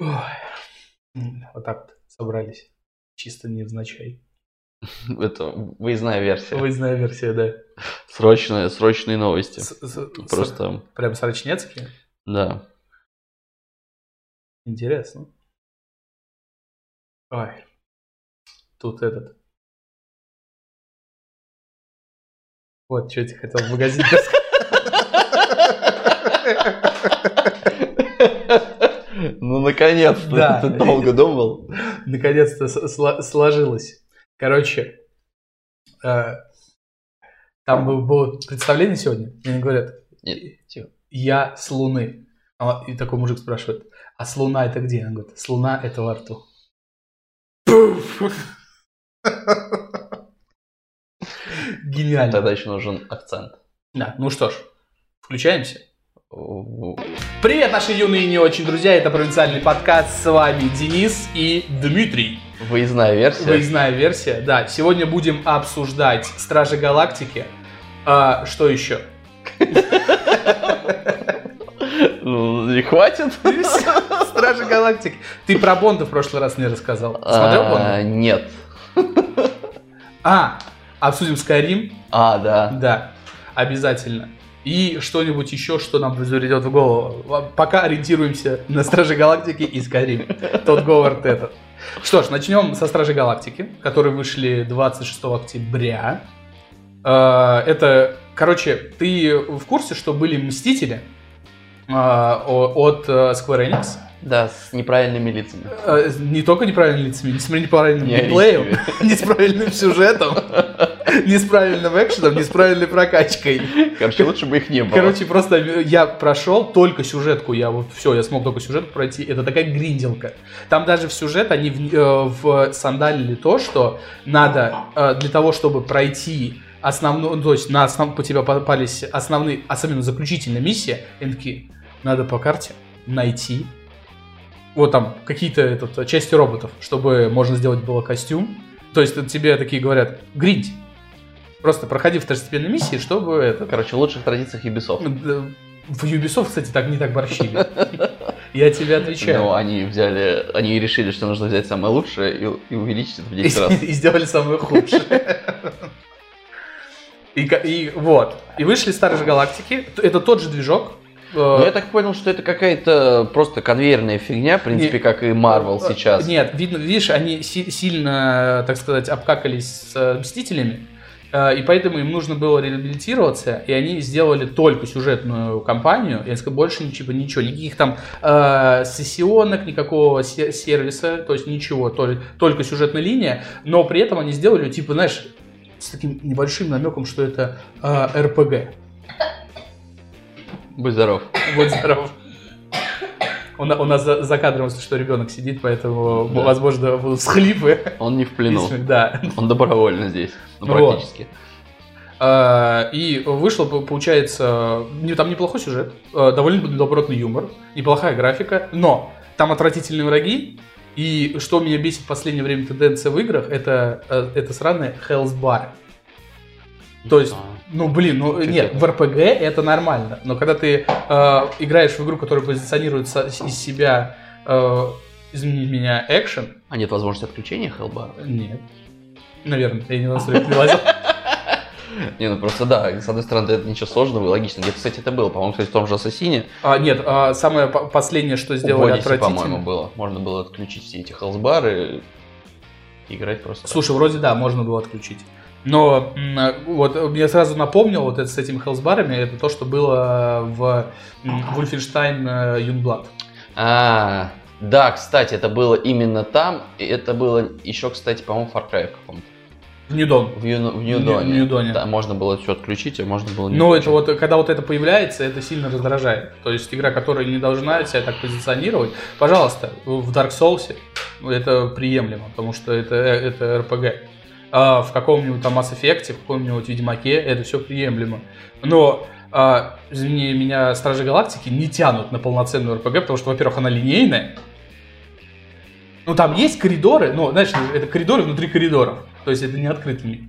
Ой. Вот так вот собрались. Чисто невзначай. Это выездная версия. Выездная версия, да. Срочные, срочные новости. С- с- с- Просто, Прям срочнецкие. да. Интересно. Ой. Тут этот. Вот, что я тебе хотел в магазине Ну, наконец-то. Да. Ты долго думал. наконец-то сложилось. Короче, э, там был- было представление сегодня, они говорят, Нет, тихо. я с Луны. А, И такой мужик спрашивает, а с Луна это где? Он говорит, с Луна это во рту. Гениально. Тогда еще нужен акцент. Да, ну что ж, включаемся. Привет, наши юные и не очень друзья, это провинциальный подкаст, с вами Денис и Дмитрий. Выездная версия. Выездная версия, да. Сегодня будем обсуждать Стражи Галактики. А, что еще? Не хватит? Стражи Галактики. Ты про Бонда в прошлый раз мне рассказал. Смотрел А, Бонда? Нет. А, обсудим Скайрим? А, да. Да, обязательно. И что-нибудь еще, что нам придет в голову. Пока ориентируемся на Стражи Галактики и Скайрим. Тот Говард этот. Что ж, начнем со Стражи Галактики, которые вышли 26 октября. Э, Это, короче, ты в курсе, что были Мстители э, от э, Square Enix? Да, с неправильными лицами. Не только неправильными лицами, не с неправильным Не геймплеем, не с правильным сюжетом, не с правильным экшеном, не с правильной прокачкой. Короче, лучше бы их не было. Короче, просто я прошел только сюжетку, я вот все, я смог только сюжетку пройти. Это такая гринделка. Там даже в сюжет они в, э, в сандалили то, что надо э, для того, чтобы пройти основную, ну, то есть на основ, по тебе попались основные, особенно заключительная миссия, и они такие, надо по карте найти вот там какие-то этот, части роботов, чтобы можно сделать было костюм. То есть тебе такие говорят, гринь. Просто проходи второстепенные миссии, чтобы это, Короче, в лучших традициях Ubisoft. да, В Ubisoft, кстати, так не так борщили. Я тебе отвечаю. Но они взяли, они решили, что нужно взять самое лучшее и, и увеличить это в 10 раз. И сделали самое худшее. И, и вот. И вышли Старые Галактики. Это тот же движок. Э, Ну, я так понял, что это какая-то просто конвейерная фигня, в принципе, Не- как и Marvel Э, сейчас. Нет, видно, видишь, они си- сильно, так сказать, обкакались с э, Мстителями, и поэтому им нужно было реабилитироваться, и они сделали только сюжетную кампанию, я сказал, больше ничего, ничего, никаких там э, сессионок, никакого се- сервиса, то есть ничего, то- только сюжетная линия, но при этом они сделали, типа, знаешь, с таким небольшим намеком, что это э, РПГ. Будь здоров. Будь здоров. У, у нас за, за кадром, если что, ребенок сидит, поэтому, Да. возможно, будут всхлипы. Он не в плену. Да. Он добровольно здесь. Ну, Вот. практически. А, И вышло, по- получается, там неплохой сюжет, э, довольно добротный юмор, неплохая графика, но там отвратительные враги, и что меня бесит в последнее время тенденция в играх, это, э, это сраные Hell's Bar. То есть, ну блин, ну нет, в РПГ это нормально, но когда ты э, играешь в игру, которая позиционирует из себя, э, извини меня, экшен, А нет возможности отключения Hellbar? нет. Наверное, я не на настройки не лазил. Не, ну просто да, с одной стороны, это ничего сложного и логично. Где-то, кстати, это было, по-моему, кстати, в том же Ассасине. А, нет, а, самое по- последнее, что сделали Одиссе, отвратительно. по-моему, было. Можно было отключить все эти хелсбары и играть просто. Слушай, вроде да, можно было отключить. Но а, вот мне сразу напомнил вот это с этими хелсбарами, это то, что было в Wolfenstein э, Youngblood. А, да, кстати, это было именно там. И это было еще, кстати, по-моему, Far Cry каком-то. В Ньюдон. В, Ю- в В Ньюдоне. Ньюдоне. Да, можно было все отключить, а можно было не Но это отключать. вот, когда вот это появляется, это сильно раздражает. То есть игра, которая не должна себя так позиционировать, пожалуйста, в Dark Souls это приемлемо, потому что это, это RPG. А в каком-нибудь там Mass Effect, в каком-нибудь Ведьмаке это все приемлемо. Но а, извини меня, Стражи Галактики не тянут на полноценную RPG, потому что, во-первых, она линейная. Ну, там есть коридоры, но, знаешь, это коридоры внутри коридоров. То есть это не открытый мир.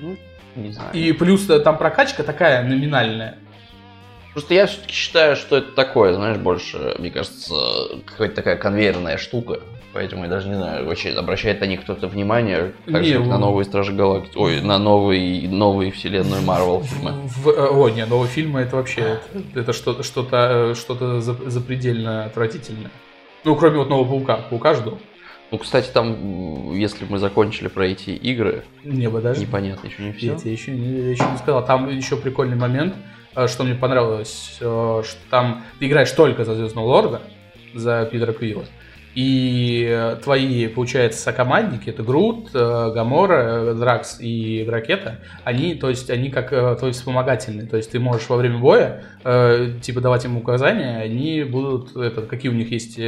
Ну, не знаю. И плюс э, там прокачка такая номинальная. Просто я все-таки считаю, что это такое, знаешь, больше, мне кажется, какая-то такая конвейерная штука. Поэтому я даже не знаю, вообще обращает на них кто-то внимание, так Не, же, на в- новые Стражи Галактики, ой, на новые, новые вселенную Марвел фильмы. В- э, о, не, новые фильмы это вообще это, это что-то что-то что-то за- запредельно отвратительное. Ну, кроме вот нового паука. Паука жду. Ну, кстати, там, если мы закончили про эти игры, Небо даже. непонятно еще не все. Я тебе еще, я еще не сказал. Там еще прикольный момент, э, что мне понравилось, э, что там ты играешь только за Звездного Лорда, за Питера Квилла. И твои, получается, сокомандники, это Грут, э, Гамора, э, Дракс и Ракета, они, то есть, они как э, твои вспомогательные. То есть ты можешь во время боя, э, типа, давать им указания, они будут, это, какие у них есть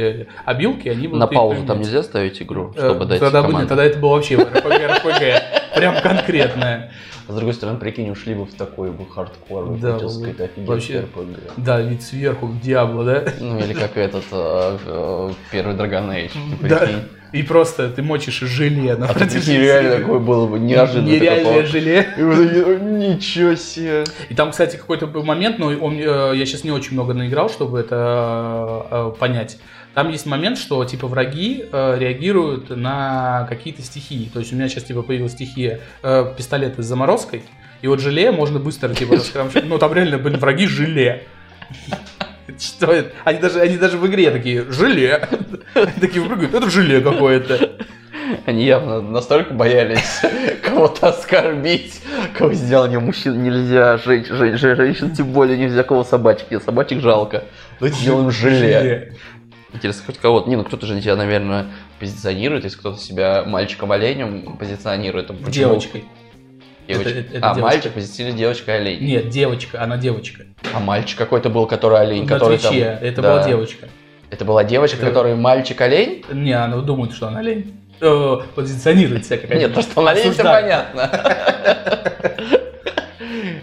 обилки, они будут На паузу там нельзя ставить игру, Э, чтобы дать тогда, команду? тогда это было вообще РПГ, прям конкретное. А С другой стороны, прикинь, ушли бы в такой бы хардкор, Да, хотел сказать, вообще. RPG. Да, вид сверху, Диабло, да? Ну, или как этот э, э, первый Dragon Age, ты Да. прикинь. И просто ты мочишь желе на А протяжении реально всей игры. такой было бы неожиданно. Нереальное желе. И вот такие, «О, Ничего себе. И там, кстати, какой-то был момент, но он, э, я сейчас не очень много наиграл, чтобы это понять. Там есть момент, что типа враги э, реагируют на какие-то стихии. То есть у меня сейчас типа появилась стихия э, пистолета с заморозкой. И вот желе можно быстро типа раскромшить. Ну там реально, блин, враги желе. Что это? Они даже, они даже в игре такие, желе. Они такие прыгают, это желе какое-то. Они явно настолько боялись кого-то оскорбить, кого сделал не мужчин нельзя, женщ- жен- жен- женщин тем более нельзя, кого собачки, собачек жалко. Давайте сделаем желе. Интересно, хоть кого-то, не, ну кто-то же тебя, наверное, позиционирует, если кто-то себя мальчиком-оленем позиционирует. почему- Девочкой. Девочка. Это- это- это а, девочка. мальчик позиционирует девочка-олень. Нет, девочка, она девочка. А мальчик какой-то был, который олень, На который там... Это Да. была девочка. Это была девочка, Это- которая мальчик-олень? Не, она думает, что она олень. Э, Позиционирует себя как олень. Нет, то, что он олень, Осуждает. понятно.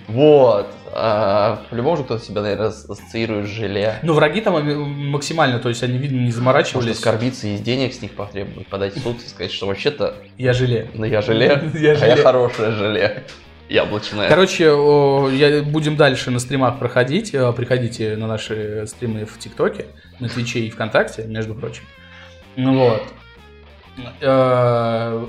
Вот. А, По-любому же кто-то себя, наверное, ас- ассоциирует с желе. Ну, враги там э, максимально, то есть они, видно, не Может заморачивались. оскорбиться и денег с них потребовать, подать в суд и сказать, что вообще-то, Я желе. ну я желе, а я хорошее желе. Яблочное. Короче, я, будем дальше на стримах проходить. Э, Приходите на наши стримы в ТикТоке, на Твиче и ВКонтакте, между прочим. Ну вот. Э,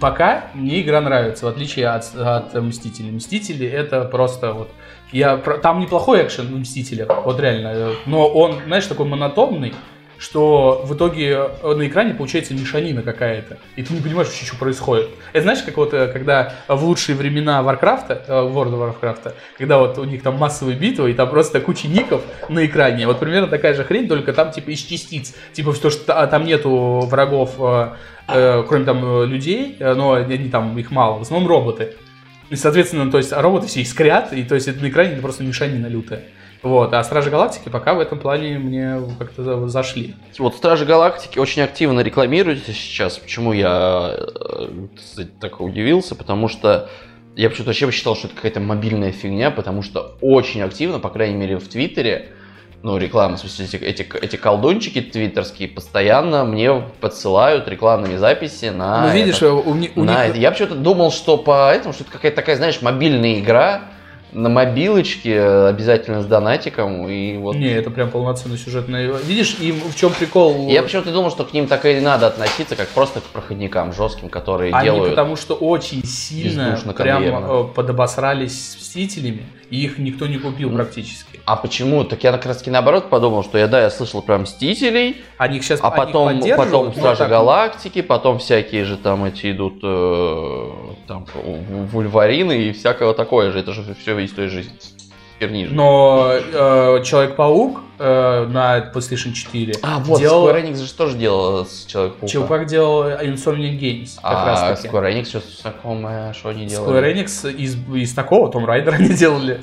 Пока мне игра нравится, в отличие от, от Мстителей. Мстители это просто вот... Я, там неплохой экшен в Мстителях, вот реально. Но он, знаешь, такой монотонный, что в итоге э, на экране получается мешанина какая-то. И ты не понимаешь вообще, что происходит. Это знаешь, как вот э, когда в лучшие времена Варкрафта, э, World of Warcraft, когда вот у них там массовые битвы, и там просто куча ников на экране. Вот примерно такая же хрень, только там типа из частиц. Типа то, что та- там нету врагов, кроме там людей, но они там, их мало. В основном роботы. И, соответственно, то есть, роботы все искрят, и то есть это на экране это просто мешанина лютая. Вот, а Стражи Галактики пока в этом плане мне как-то за- зашли. Вот Стражи Галактики очень активно рекламируются сейчас. Почему я э, так удивился? Потому что я почему-то вообще считал, что это какая-то мобильная фигня, потому что очень активно, по крайней мере в Твиттере, ну, реклама, в смысле, эти, эти, эти колдунчики твиттерские постоянно мне подсылают рекламные записи на ну, видишь, это. у, ни- у На них... это. Я почему-то думал, что по этому, что это какая-то такая, знаешь, мобильная игра на мобилочке, обязательно с донатиком, и вот Не, это прям полноценная сюжетная... Видишь, им в чем прикол? Я почему-то думал, что к ним так и надо относиться, как просто к проходникам жестким, которые Они делают. потому что очень сильно прям э, подобосрались Мстителями, и их никто не купил Ну, практически. А почему? Так я как раз таки наоборот подумал, что я, да, я слышал про Мстителей, их сейчас а потом, потом но Стражи так- Галактики, потом всякие же там эти идут э, там Вульварины и всякого такое же. Это же все из той же же. Но э, Человек-паук э, на PlayStation 4 А, вот, делал... Square Enix же тоже делал с Человек-паука. Человек делал Insomniac Games, как а раз таки. Square Enix что знакомое, что они делали? Square Enix из, из такого Том Райдера они делали.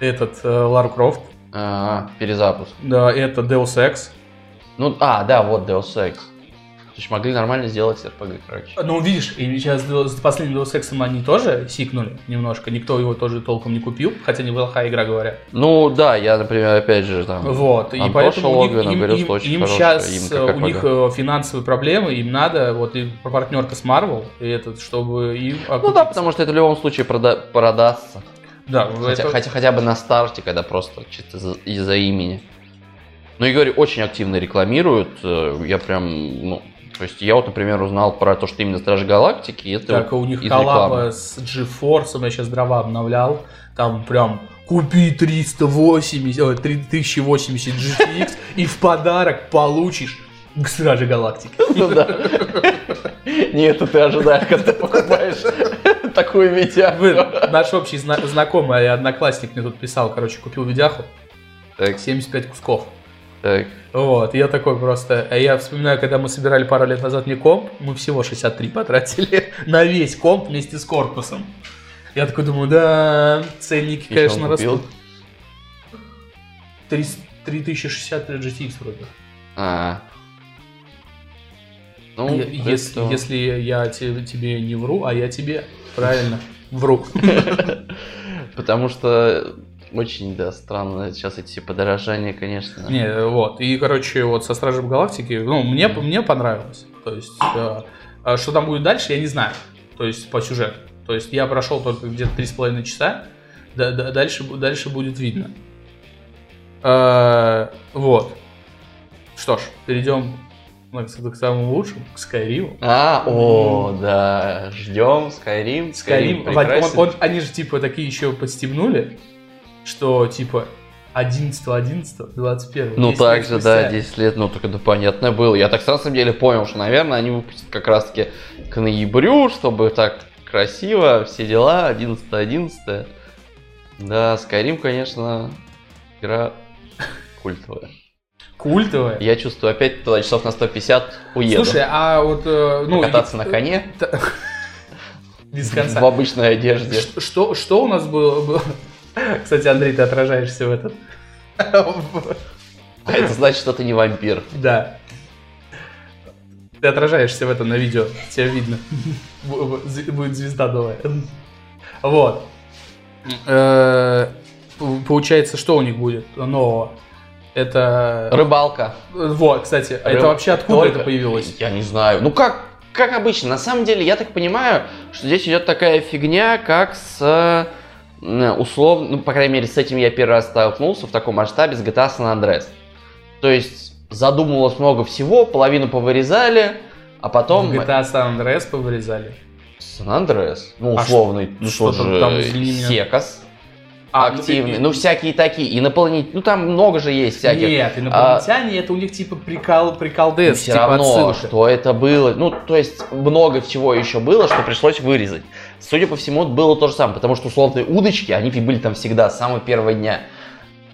Этот э, Лару Крофт, А, перезапуск. да, это Deus Ex. Ну, а, да, вот Deus Ex. То есть могли нормально сделать RPG, короче. Ну, видишь, и сейчас с последним Deus Ex они тоже сикнули немножко. Никто его тоже толком не купил, хотя неплохая игра, говорят. Ну, да, я, например, опять же, там... Вот, и поэтому у них, Логвин им, говорил, им- очень им хорошая сейчас, им у них RPG. э, финансовые проблемы, им надо, вот и партнерка с Marvel, и этот, чтобы им Ну да, потому что это в любом случае прода- продастся. Да, Хотя, это- хотя, хотя бы на старте, когда просто чисто за- из-за имени. Ну, и говорю, очень активно рекламируют. э, Я прям, ну, то есть я вот, например, узнал про то, что именно Стражи Галактики, это Так, вот у них коллаба с GeForce, я сейчас дрова обновлял, там прям купи 380, ой, 3080 GTX и в подарок получишь к Стражи Галактики. Ну да. Не это ты ожидаешь, когда ты покупаешь такую. Блин, наш общий зна- знакомый и одноклассник мне тут писал, короче, купил видяху, Так, 75 кусков. Так. Вот, я такой просто, а я вспоминаю, когда мы собирали пару лет назад мне комп, мы всего 63 потратили на весь комп вместе с корпусом. Я такой думаю, да, ценники, И конечно, растут. 3 3060 GTX вроде. А. Ну, если, что- если я те- тебе не вру, а я тебе правильно вру. Потому что очень, да, странно сейчас эти все подорожания, конечно. Не, вот. И, короче, вот со Стражем Галактики, ну, мне, мне понравилось. То есть, э, а что там будет дальше, я не знаю. То есть, по сюжету. То есть, я прошел только где-то три с половиной часа. Да- да- дальше, дальше будет видно. Э, вот. Что ж, перейдем к, к самому лучшему, к Скайриму. А, о, да, ждем Skyrim. Скайрим, Skyrim он- он- они же, типа, такие еще подстебнули, что, типа, 11 11 21 Ну 10 так же, да, спустя. 10 лет, ну только это понятно было. Я так на самом деле понял, что, наверное, они выпустят как раз таки к ноябрю, чтобы так красиво, все дела, 11 11 Да, Skyrim, конечно, игра культовая. Культовая. Я чувствую, опять туда часов на 150 уеду. Слушай, а вот... э, ну, Кататься и- на коне Без конца. в обычной одежде. Что, что у нас было? Кстати, Андрей, ты отражаешься в этот. А это значит, что ты не вампир. Да. Ты отражаешься в этом на видео. Тебя видно. Будет звезда новая. Вот. Э, Получается, что у них будет нового? Это... Рыбалка. Вот, кстати, а это Рыб- вообще откуда Только- это появилось? Я не знаю. Ну как, как обычно. На самом деле, я так понимаю, что здесь идет такая фигня, как с условно, ну, по крайней мере, с этим я первый раз столкнулся в таком масштабе с GTA San Andreas. То есть задумывалось много всего, половину повырезали, а потом... В GTA San Andreas повырезали. San Andreas, ну, А условный, ну, что что там- же, там? Секас, А, активный, и- ну, всякие такие, инопланетяне, ну, там много же есть всяких. Нет, инопланетяне, это у них типа прикол, прикол ДС, все типа равно, отсылка. что это было, ну, то есть много всего еще было, что пришлось вырезать. Судя по всему, было то же самое, потому что условные удочки, они были там всегда с самого первого дня.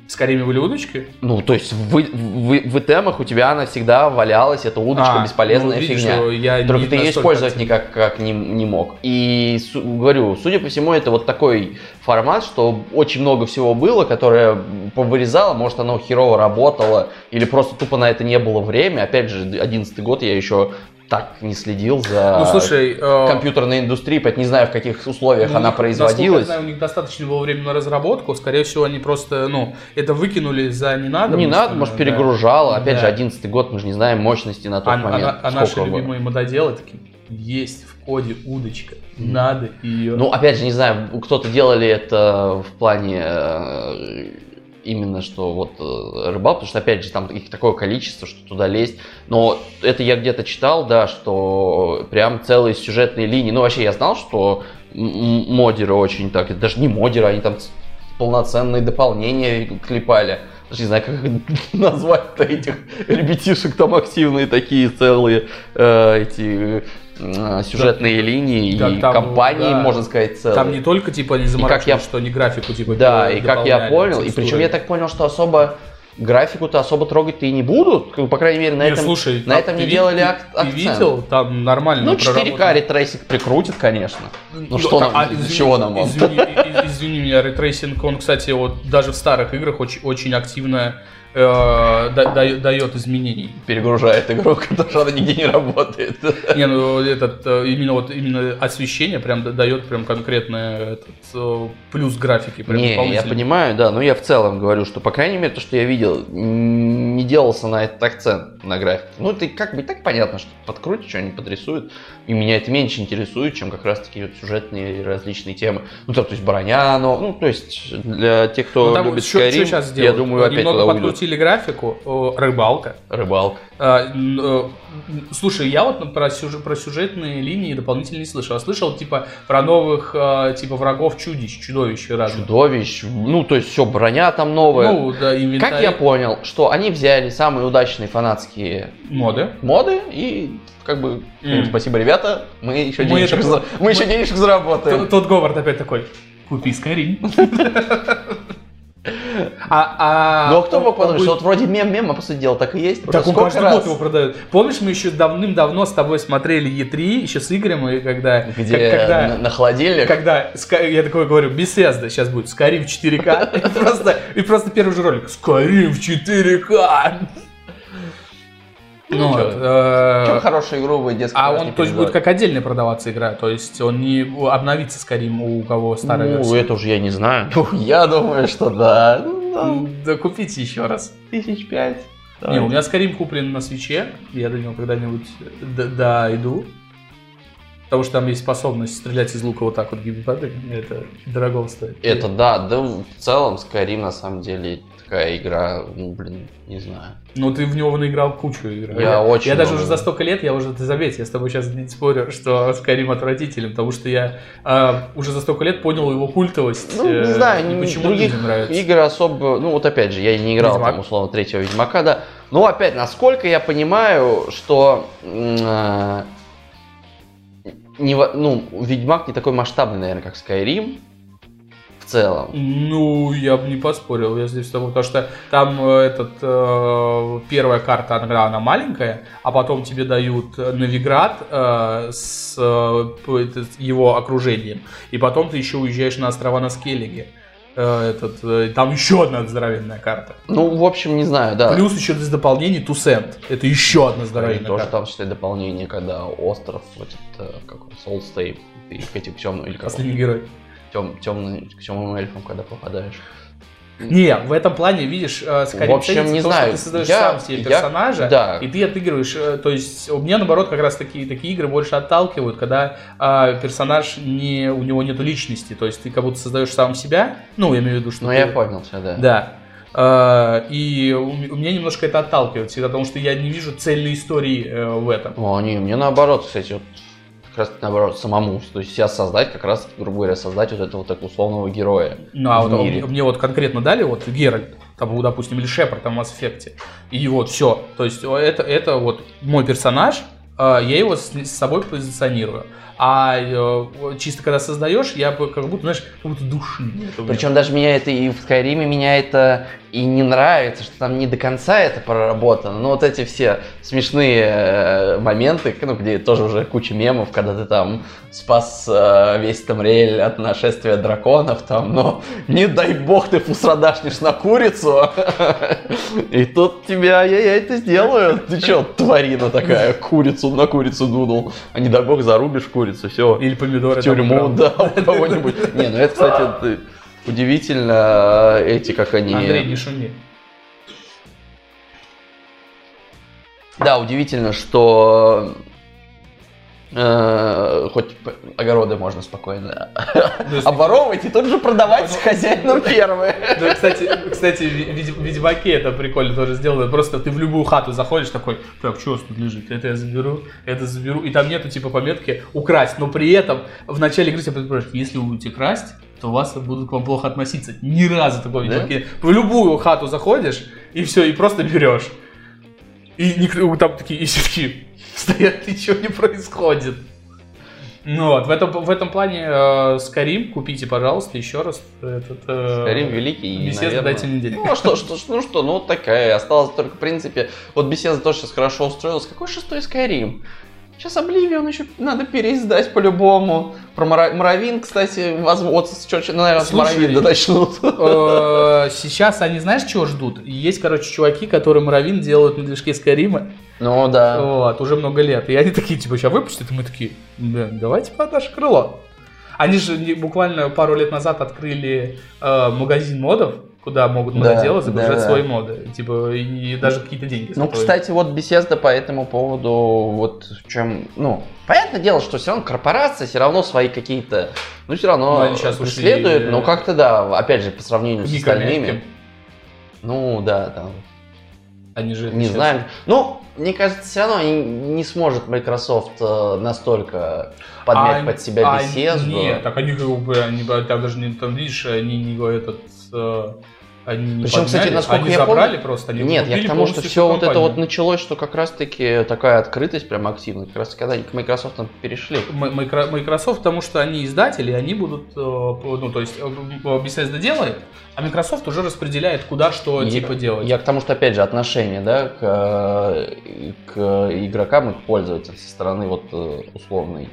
В Скайриме были удочки? Ну, то есть в, в, в темах у тебя она всегда валялась, эта удочка А, бесполезная ну, видишь, фигня. я Только ты ее использовать активно. никак как не, не мог. И су- говорю, судя по всему, это вот такой формат, что очень много всего было, которое повырезало, может, оно херово работало, или просто тупо на это не было время. Опять же, 11 год я еще так не следил за Ну, слушай, э, компьютерной индустрией, поэтому не знаю, в каких условиях ну, она производилась. я знаю, у них достаточно было времени на разработку. Скорее всего, они просто, ну, это выкинули за не надо. не надо, может, перегружало. Опять Да. же, 11 год, мы же не знаем мощности на тот А, момент. а- а наши было. любимые мододелы такие, есть в коде удочка, надо ее. Ну, опять же, не знаю, кто-то делали это в плане э, именно что вот э, рыбалка, потому что, опять же, там их такое количество, что туда лезть. Но это я где-то читал, да, что прям целые сюжетные линии. Ну, вообще, я знал, что модеры очень так, даже не модеры, они там полноценные дополнения клепали. Даже не знаю, как назвать-то этих ребятишек там активные такие целые э, эти э, сюжетные линии Да, и там, компании, да. можно сказать, целые. Там не только типа как заморачивались, я- что они графику типа Да, и как я понял, и текстурой. причем я так понял, что особо графику-то особо трогать-то и не будут, по крайней мере, на Не, этом, слушай, на там этом не ви- делали ак- Ты акцент. видел, там нормально Ну, 4К проработано. ray tracing прикрутит, конечно. Ну, что так, нам, а, извини, чего нам? Извини, и- и- извини меня, ray tracing, он, кстати, вот даже в старых играх очень, очень активно э, да- да- дает изменений. Перегружает игру, потому что она нигде не работает. Не, ну этот э, именно вот именно освещение прям да- дает прям конкретный этот, э, плюс графики. Прям Не, я понимаю, да, но я в целом говорю, что, по крайней мере, то, что я видел, не делался на этот акцент на графике. Ну, это как бы так понятно, что подкрутят, что они подрисуют. И меня это меньше интересует, чем как раз-таки вот сюжетные различные темы. Ну, там, то есть броня, но, ну, то есть для тех, кто Ну, там любит Skyrim, я думаю, опять туда уйдут. Подкрутили графику, рыбалка. Рыбалка. А, э, Слушай, я вот про, сюжет, про сюжетные линии дополнительно не слышал. Я слышал, типа, про новых, э, типа, врагов чудищ, чудовищ разных. Чудовищ, ну, то есть все, броня там новая. Ну, да, инвентарь. как я понял, что они взяли самые удачные фанатские Моды. моды и как бы М. спасибо, ребята, мы еще Мы денежек, это- за- мы еще мы- денежек заработаем. Тот Говард опять такой, купи Skyrim. А, а, Ну а кто мог он подумать, будет- что вот вроде мем-мем, а по сути дела так и есть. Так он каждый раз, год его продает. Помнишь, мы еще давным-давно с тобой смотрели Е3, еще с Игорем, и когда... где как- когда- на, на холодильник. Когда я такой говорю, Bethesda сейчас будет Skyrim в 4К, и просто, и просто первый же ролик, Skyrim в 4К. Ну, Ну, вот, э, Чем хорошую игру вы детский а он, то есть, будет как отдельная продаваться игра, то есть он не обновится Skyrim у кого старая Ну, версия. это уже я не знаю. Ну, я думаю, что да. Ну, Да купите еще раз. Тысяч пять. Не, у меня Skyrim куплен на свече, я до него когда-нибудь дойду. Потому что там есть способность стрелять из лука вот так вот геймпадами, это дорого стоит. Это да, да в целом Skyrim на самом деле такая игра, ну, блин, не знаю. Ну, ты в него наиграл кучу игр. Я очень Я даже уже за столько лет, я уже, ты заметь, я с тобой сейчас не спорю, что Skyrim отвратителен, потому что я а, уже за столько лет понял его культовость. Ну, не э, знаю, не- почему других нравится. игр особо, ну вот опять же, я не играл Ведьмак. там условно третьего Ведьмака, да. Но опять, насколько я понимаю, что а, не, ну, Ведьмак не такой масштабный, наверное, как Skyrim в целом. Ну, я бы не поспорил, я здесь с тобой, потому что там э, этот э, первая карта, она, она маленькая, а потом тебе дают э, Новиград э, с э, его окружением, и потом ты еще уезжаешь на острова на Скеллиге. Э, этот, э, там еще одна здоровенная карта. Ну, в общем, не знаю, да. Плюс еще из дополнений Тусент. Это еще одна здоровенная тоже карта. там, считай, дополнение, когда остров, вот это, как он, Soulstave, ты к этим темным, или как Последний герой. тем, темным, к темным эльфам, когда попадаешь. Не, в этом плане, видишь, э, Skyrim В общем, ценится не то, знаю, что ты создаешь я- сам себе я- персонажа, да. и ты отыгрываешь, э, то есть у меня, наоборот, как раз такие, такие игры больше отталкивают, когда а, персонаж, не, у него нет личности, то есть ты как будто создаешь сам себя, ну, я имею в виду, что Ну, ты- я понял тебя, да. Да. А, И у у меня немножко это отталкивает всегда, потому что я не вижу цельной истории э, в этом. О, не, мне наоборот, кстати, вот как раз наоборот, самому, то есть себя создать, как раз, грубо говоря, создать вот этого так условного героя Ну, а вот мире. мне вот конкретно дали вот Геральт, там, допустим, или Шепард там в Mass Effect, и вот все. То есть это, это вот мой персонаж, э, я его с собой позиционирую. А э, чисто когда создаешь, я бы как будто, знаешь, как будто души. нет. Причем даже меня это и в Скайриме меня это и не нравится, что там не до конца это проработано. Но вот эти все смешные э, моменты, ну, где тоже уже куча мемов, когда ты там спас э, весь Тамриэль от нашествия драконов, там, но не дай бог ты фусрадашнишь на курицу, и тут тебя, ай-яй-яй, это сделаю. Ты чё, тварина такая, курицу на курицу дунул, а не дай бог зарубишь курицу, все Или помидоры. в тюрьму, да, у кого-нибудь. Не, ну это, кстати, это удивительно, э, эти, как они... Андрей, не шуми. Да, удивительно, что э, хоть п- огороды можно спокойно То есть- оборовывать и тут же продавать хозяинам первые. Да, кстати, кстати, в Ведь- в Ведьмаке это прикольно тоже сделано. Просто ты в любую хату заходишь такой, так, что у вас тут лежит? Это я заберу, это заберу. И там нету типа пометки украсть. Но при этом в начале игры тебя предупреждают, если вы будете красть, то у вас будут к вам плохо относиться. Ни разу такого? Ведьмаке. В любую хату заходишь, и все, и просто берешь. И никто, там такие, и все такие стоят, ничего не происходит. Ну вот, в этом, в этом плане э, Skyrim купите, пожалуйста, еще раз. Этот, э, Skyrim великий, Bethesda, наверное- дайте мне денег. Ну а что, что, ну что, ну вот такая, осталось только, в принципе, вот Bethesda тоже сейчас хорошо устроилась. Какой шестой Skyrim? Сейчас Обливион еще надо переиздать по-любому. Про Моровин, кстати, возможно, вот наверное, с Слушай, Моровинда начнут. Э, Сейчас они, знаешь, чего ждут? Есть, короче, чуваки, которые Моровин делают на движке Скайрима. Ну да. Вот, уже много лет. И они такие, типа, сейчас выпустят, и мы такие, «Блин, давайте под наше крыло. Они же буквально пару лет назад открыли э, магазин модов, куда могут Да, мододелы загружать да, да. свои моды. Типа, и даже какие-то деньги. Ну, стоят. кстати, вот Bethesda по этому поводу, вот в чем, ну, понятное дело, что все равно корпорация все равно свои какие-то, ну, все Ну, равно щас ушли, преследуют, э, но как-то, да, опять же, по сравнению с остальными, ну, да, там, Они же не сейчас- знаю. Ну, мне кажется, все равно не, сможет Microsoft э, настолько подмять А, под себя а, Bethesda. Нет, так они как бы, они, там даже не, там, видишь, они не этот, э, они не Причем, кстати, подняли, насколько они я забрали помню- просто, они Нет, я к тому, что все вот это вот началось, что как раз-таки такая открытость прям активная, как раз когда они к Microsoft перешли. Microsoft, потому что они издатели, они будут, э, ну, то есть, э, Bethesda делает, а Microsoft уже распределяет, куда что, Я- типа, делать. Я к тому, что, опять же, отношение, да, к, э, к игрокам и к пользователям со стороны вот э, условной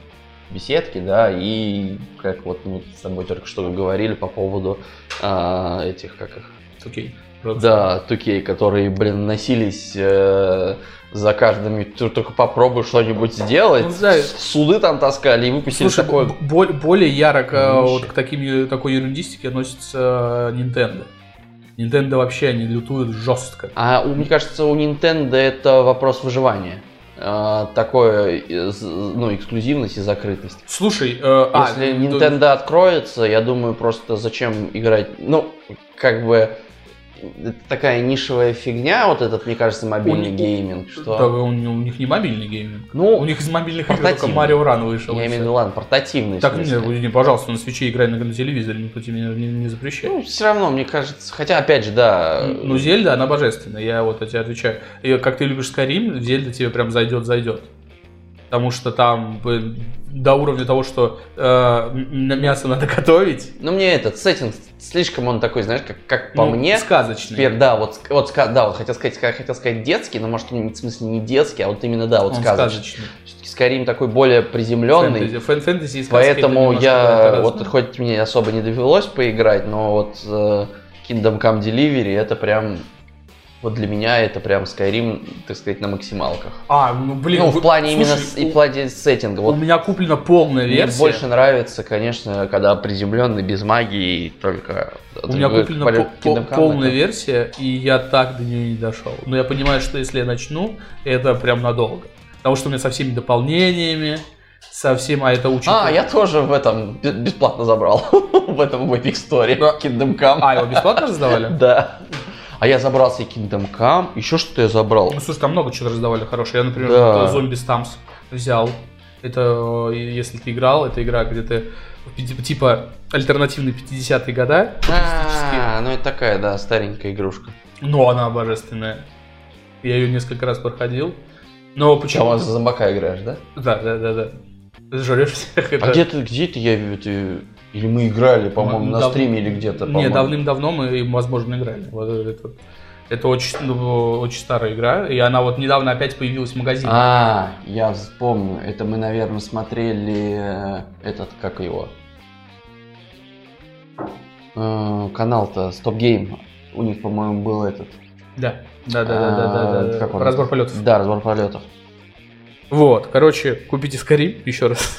беседки, да, и как вот мы с тобой только что говорили по поводу а, этих, как их, Окей. да, тукей, которые, блин, носились э, за каждым, ты только попробуй что-нибудь сделать, Ну, да. суды там таскали и выпустили Слушай, такое... б- боль- более ярко Говнище. вот к таким, такой ерундистике относится Nintendo. Nintendo вообще они лютуют жестко. А мне кажется, у Nintendo это вопрос выживания. А, такое, э, ну, эксклюзивность и закрытость. Слушай, э, а, Если ну, Nintendo откроется, я думаю, просто зачем играть. Ну, как бы это такая нишевая фигня, вот этот, мне кажется, мобильный У гейминг, Да, что. у, них- у них не мобильный гейминг. Ну, у них из мобильных игр только. Mario Run вышел. я имею в виду, ладно, портативный. Так, смысле. не, пожалуйста, на Switch е играй на, на телевизоре, никто тебе не, не- не запрещает. Ну, все равно, мне кажется, хотя, опять же, да. Ну, Зельда, она божественная, я вот тебе отвечаю. И как ты любишь Skyrim, Зельда тебе прям зайдет, зайдет. Потому что там до уровня того, что э, мясо надо готовить, Ну, мне этот сеттинг слишком он такой, знаешь, как, как по ну, мне. сказочный. Теперь, да, вот, вот да, вот хотел сказать, ска- хотел сказать детский, но может он в смысле не детский, а вот именно да, вот Он сказочный. сказочный. Все-таки Скорее такой более приземленный. Фэнтези, Фэн- фэнтези и Поэтому я, вот хоть мне особо не довелось поиграть, но вот э, Kingdom Come Delivery это прям, вот для меня это прям Skyrim, так сказать, на максималках. А, ну блин, ну, вы- в плане именно слушай, с- и у- в плане сеттинга. У Вот меня куплена полная мне версия. больше нравится, конечно, когда приземленный, без магии, только... У меня куплена по- по- полная версия, и я так до нее не дошел. Но я понимаю, что если я начну, это прям надолго. Потому что у меня со всеми дополнениями, со всем, а это учит. А, я тоже в этом бесплатно забрал. в этом в Epic Store. Да. Kingdom Come. А, его бесплатно раздавали? Да. А я забрал себе Kingdom Come. Еще что-то я забрал. Ну, слушай, там много чего раздавали хорошее. Я, например, Да. вот, Zombie Stamps взял. Это, э, если ты играл, это игра, где ты типа, альтернативные 50-е года. А, ну это такая, да, старенькая игрушка. Но она божественная. Я ее несколько раз проходил. Но почему? Почему за зомбака играешь, да? Да, да, да, да. Жрешь всех. А это- где ты, где ты я это- или мы играли, по-моему, Ну, на дав- стриме или где-то, Не, давным-давно мы, возможно, играли. Вот это, это очень, ну, очень старая игра, и она вот недавно опять появилась в магазине. А, я вспомню. Это мы, наверное, смотрели э, этот, как его? Э, Канал-то Stop Game. У них, по-моему, был этот. Да, да, да, да, да, да, а? Разбор полетов. Да, разбор полетов. Вот, короче, купите Skyrim еще раз.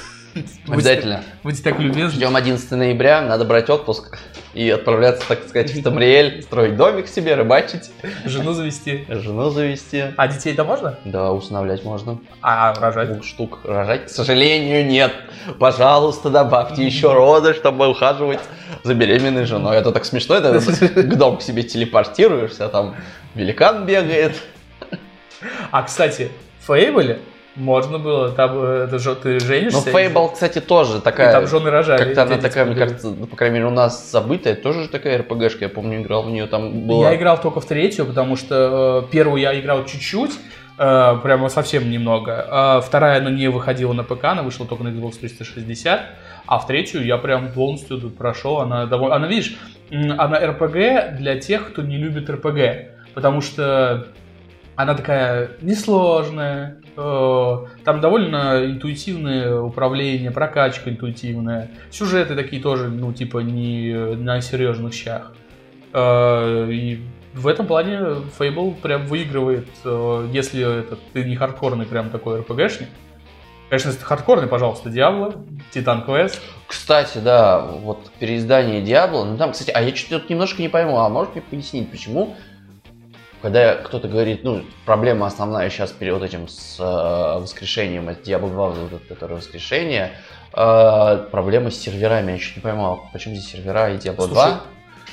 Обязательно. Будьте так любезны. Ждем 11 ноября, надо брать отпуск и отправляться, так сказать, в Тамриэль, строить домик себе, рыбачить, Жену завести. жену завести. А детей-то можно? Да, усыновлять можно. А, рожать? Двух штук рожать, к сожалению, нет. Пожалуйста, добавьте еще роды, чтобы ухаживать за беременной женой. Это так смешно, это к дому к себе телепортируешься, а там великан бегает. А, кстати, в Фейбле можно было, там э, это же ты Ну, женишься. Фейбл, кстати, тоже и такая... там жены рожали. Как-то она такая, мне кажется, ну, по крайней мере, у нас забытая, тоже же такая РПГшка, я помню, играл в нее, там была... Я играл только в третью, потому что э, первую я играл чуть-чуть, э, прямо совсем немного. А вторая, она не выходила на ПК, она вышла только на Xbox 360. А в третью я прям полностью тут прошел. Она довольно... Она, видишь, она РПГ для тех, кто не любит РПГ. Потому что она такая несложная, там довольно интуитивное управление, прокачка интуитивная, сюжеты такие тоже, ну, типа, не на серьезных щах. Э, И в этом плане Fable прям выигрывает, э, если это, ты не хардкорный прям такой РПГшник, Конечно, если ты хардкорный, пожалуйста, Diablo, Titan Quest. Кстати, да, вот переиздание Diablo, ну там, кстати, а я что-то немножко не пойму, а можешь мне пояснить, почему когда кто-то говорит, ну, проблема основная сейчас перед вот этим с э, воскрешением, это Diablo 2, вот, которое воскрешение, э, проблема с серверами, я чуть не поймал, почему здесь сервера и Diablo Слушай, 2,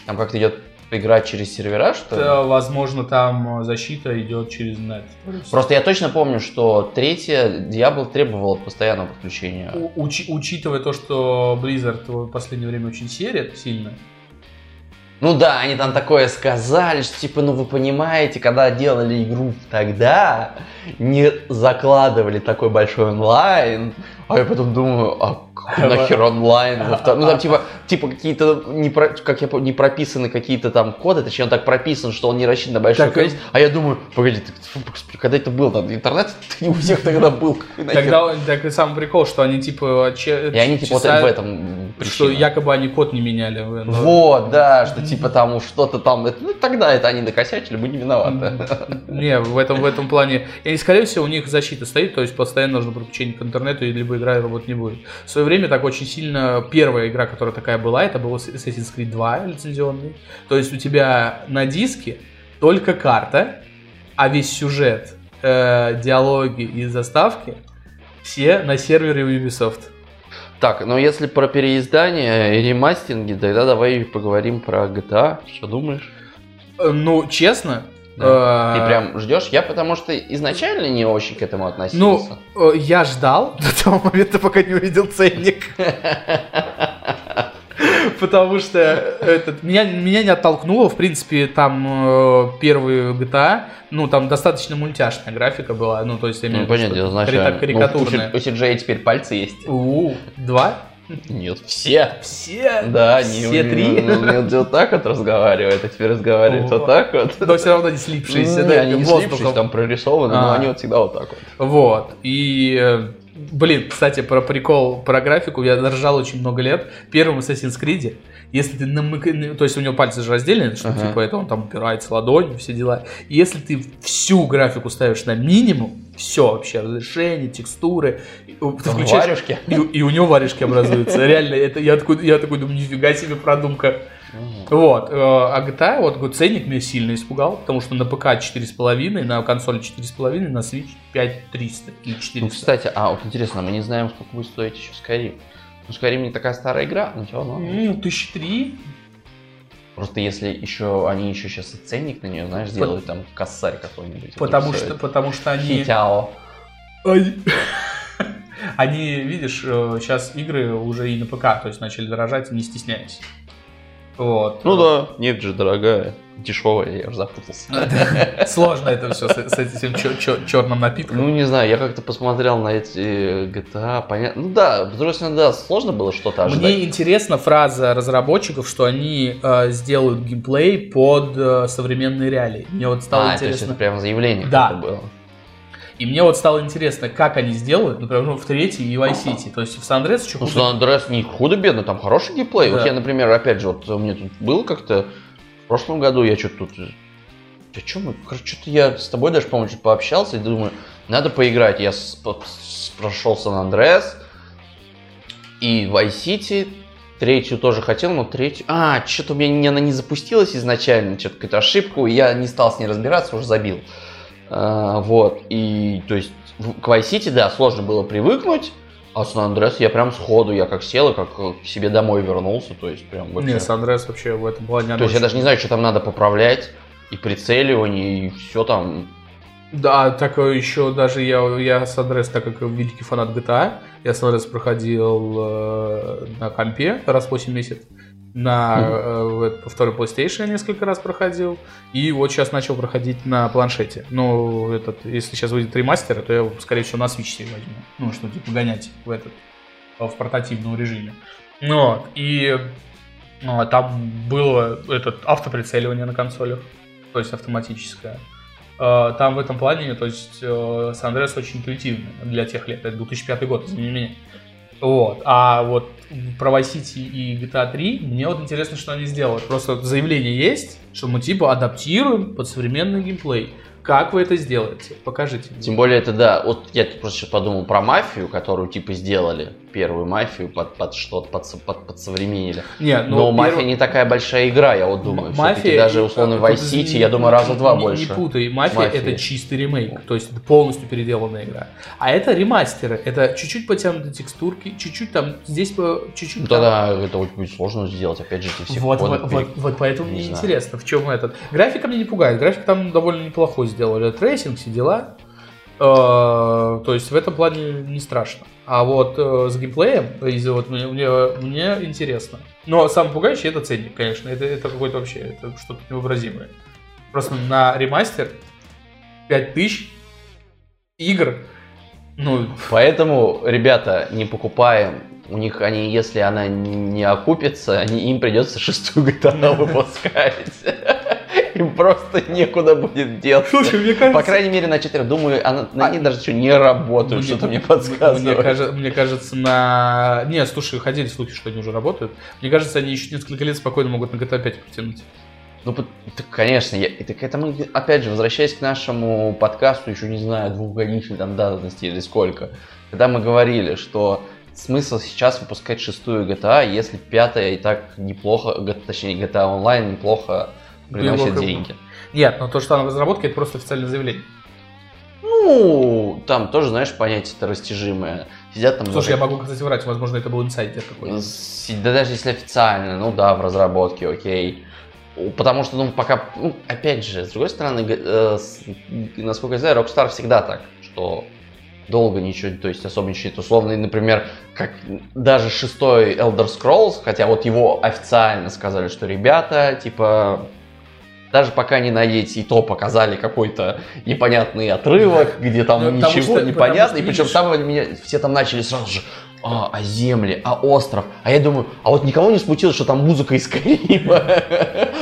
там как-то идет играть через сервера, что ли? Возможно, там защита идет через нет. Просто я точно помню, что третья Diablo требовала постоянного подключения. У, учи, учитывая то, что Blizzard в последнее время очень серит сильно, ну да, они там такое сказали, что типа, ну вы понимаете, когда делали игру тогда, не закладывали такой большой онлайн, а я потом думаю, а нахер онлайн? Ну там типа, типа какие-то, не про, как я не прописаны какие-то там коды, точнее он так прописан, что он не рассчитан на большое количество. А я думаю, погоди, ты, когда это был? Там, интернет не у всех тогда был. Тогда так и сам прикол, что они типа И они типа вот в этом Что якобы они код не меняли. Вот, да, что типа там что-то там, ну тогда это они накосячили, мы не виноваты. Не, в этом, в этом плане, и скорее всего у них защита стоит, то есть постоянно нужно подключение к интернету, и либо игра работать не будет. В свое время так очень сильно первая игра, которая такая была, это был Assassin's Creed 2 лицензионный. То есть у тебя на диске только карта, а весь сюжет, э, диалоги и заставки все на сервере Ubisoft. Так, но если про переиздание и ремастинги, тогда давай поговорим про GTA. Что думаешь? Э, ну, честно, да. Ты прям ждешь? Я потому что изначально не очень к этому относился. Ну, э, я ждал до того момента, пока не увидел ценник. Потому что этот, меня, меня не оттолкнуло, в принципе, там э, первый GTA, ну, там достаточно мультяшная графика была, ну, то есть, я имею в виду, ну, понятно, значит, карикатурная. Ну, у CJ теперь пальцы есть. У, два? Нет, все. Все? Да, все не, три. Не, не, не вот так вот разговаривает, а теперь разговаривает вот так вот. Но все равно не слипшиеся, да, они не слипшиеся, там прорисованы, но а. они вот всегда вот так вот. Вот, и... Блин, кстати, про прикол, про графику я ржал очень много лет. Первым Assassin's Creed если ты намыкаешь, то есть у него пальцы же раздельные, что ага. типа это он там упирается ладонью, все дела. Если ты всю графику ставишь на минимум, все вообще, разрешение, текстуры, ты включаешь, варежки. И, и у него варежки образуются. Реально, это я такой, я такой думаю, нифига себе продумка. Вот, э, а GTA, вот ценник меня сильно испугал, потому что на ПК 4,5, на консоли 4,5, на Switch 5300 или 400. Ну, кстати, а вот интересно, мы не знаем, сколько будет стоить еще Skyrim. Ну, Skyrim не такая старая игра, но все равно. Ну, тысячи три. Просто если еще они еще сейчас и ценник на нее, знаешь, сделают По... там косарь какой-нибудь. Потому что, потому что они. Хитяо. Они, видишь, сейчас э, игры уже и на ПК, то есть начали дорожать, не стесняясь. Вот. Ну да, нефть же дорогая, дешевая, я уже запутался. Сложно это все с, этим черным напитком. Ну не знаю, я как-то посмотрел на эти GTA, понятно. Ну да, с другой стороны, да, сложно было что-то ожидать. Мне интересна фраза разработчиков, что они э, сделают геймплей под э, современные реалии. Мне вот стало а, интересно. То есть это прям заявление да. было. И мне вот стало интересно, как они сделают, например, ну, в третьей и Vice City. То есть в Сан Андреас еще Ну, Сан Андреас не худо-бедно, там хороший геймплей. Да. Вот я, например, опять же, вот у меня тут было как-то в прошлом году, я что-то тут... А что мы? Что-то я с тобой даже, по-моему, пообщался и думаю, надо поиграть. Я с, прошел Сан Андреас и Vice City, Третью тоже хотел, но третью... А, что-то у меня она не запустилась изначально, что-то какую-то ошибку, я не стал с ней разбираться, уже забил. А, вот, и, то есть, к Vice City, да, сложно было привыкнуть, а Сан Андрес я прям сходу, я как сел и как к себе домой вернулся, то есть прям вообще... Не, Сан Андрес вообще в этом плане... То есть я даже не знаю, что там надо поправлять, и прицеливание, и все там... Да, так еще даже я, я Сан Андрес, так как великий фанат GTA, я Сан Андрес проходил э, на компе раз в 8 месяцев, на э, второй PlayStation я несколько раз проходил. И вот сейчас начал проходить на планшете. Но этот, если сейчас выйдет ремастер, то я, скорее всего, на Switch себе возьму. Ну, что, типа, гонять в этот, в портативном режиме. Ну, вот. И ну, там было этот автоприцеливание на консолях, то есть автоматическое. Э, там в этом плане, то есть Andreas очень интуитивный для тех лет. Это 2005 год, извини меня. Вот. А вот Vice City и GTA 3 мне вот интересно, что они сделают. Просто заявление есть, что мы типа адаптируем под современный геймплей. Как вы это сделаете? Покажите. мне. Тем более это, да, вот я просто сейчас подумал про мафию, которую типа сделали, первую мафию под, под что-то, под, со- под, подсовременили. Не, Но ну, мафия перв- не такая большая игра, я вот думаю. М- Все-таки даже условно Vice City, не- я думаю, раза два не- больше. Не путай, мафия, Мафия. это чистый ремейк, то есть это полностью переделанная игра. А это ремастеры, это чуть-чуть потянутые текстурки, чуть-чуть там, здесь чуть-чуть тогда это очень будет сложно сделать, опять же, все Вот, вот, пере- вот, вот поэтому не мне знаю. интересно, в чем этот. Графика меня не пугает, графику там довольно неплохой сделали, трейсинг, все дела. Э, То есть в этом плане не страшно. А вот э, с геймплеем, из- вот мне, мне, мне интересно. Но самое пугающее это ценник, конечно. Это, это какой-то вообще, это что-то невообразимое. Просто на ремастер 5000 игр. Ну, Поэтому, ребята, не покупаем. У них они, если она не окупится, они, им придется шестую GTA выпускать. Им просто некуда будет деться. слушай, мне кажется... По крайней мере, на 4. Думаю, она, на ней даже что не работают, что-то мне Мне, подсказывает. кажется, мне кажется, на... Не, слушай, ходили слухи, что они уже работают. Мне кажется, они еще несколько лет спокойно могут на GTA 5 потянуть. Ну, так, конечно, я, так это мы, опять же, возвращаясь к нашему подкасту, еще не знаю, двухгодичной там давности или сколько, когда мы говорили, что смысл сейчас выпускать шестую GTA, если пятая и так неплохо, точнее, GTA Online неплохо приносит Неплохо. деньги. Нет, но то, что она в разработке, это просто официальное заявление. Ну, там тоже, знаешь, понятие это растяжимое. Сидят там... Слушай, я даже- могу, кстати, врать, возможно, это был инсайдер какой-то. Да даже если официально, ну да, в разработке, окей. Потому что, ну, пока, ну, опять же, с другой стороны, э, с- насколько я знаю, Rockstar всегда так, что долго ничего, то есть особо ничего нет. Условно, например, как даже шестой Elder Scrolls, хотя вот его официально сказали, что ребята, типа, даже пока не наедете, и то показали какой-то непонятный отрывок, где там Ну, потому ничего что- непонятно, потому и причем самое меня, все там начали сразу же, а, а земли, а остров. А я думаю, а вот никого не смутило, что там музыка из Карима.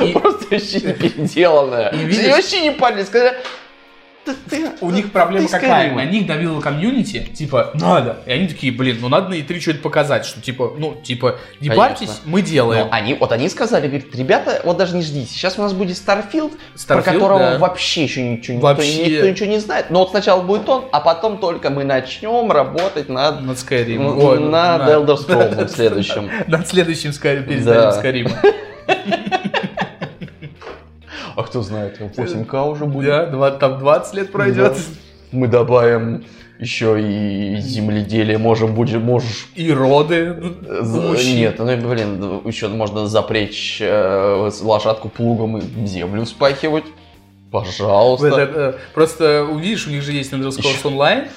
И- Просто вообще переделанная. И видишь- вообще не парили, сказали, «Да ты- У них проблема какая? Скайрима». На них давило комьюнити, типа, надо. И они такие, блин, ну надо на E3 что-то показать, что типа, ну, типа, не парьтесь, мы делаем. Они, вот они сказали, говорит, ребята, вот даже не ждите, сейчас у нас будет Starfield, про которого вообще еще ничего. Никто, ничего не знает. Но вот сначала будет он, а потом только мы начнем работать над, Над Skyrim. над Elder Scrolls следующим. Над следующим Skyrim, перезданием Да. Skyrim. А кто знает, 8К уже будет. Да, два- там 20 лет пройдет. Да. Мы добавим еще и земледелие, можем, будем, можешь И роды. З- у мужчин. Нет, ну блин, еще можно запречь э, лошадку плугом и землю вспахивать. Пожалуйста. Это, э, просто увидишь, у них же есть Elder Scrolls Online.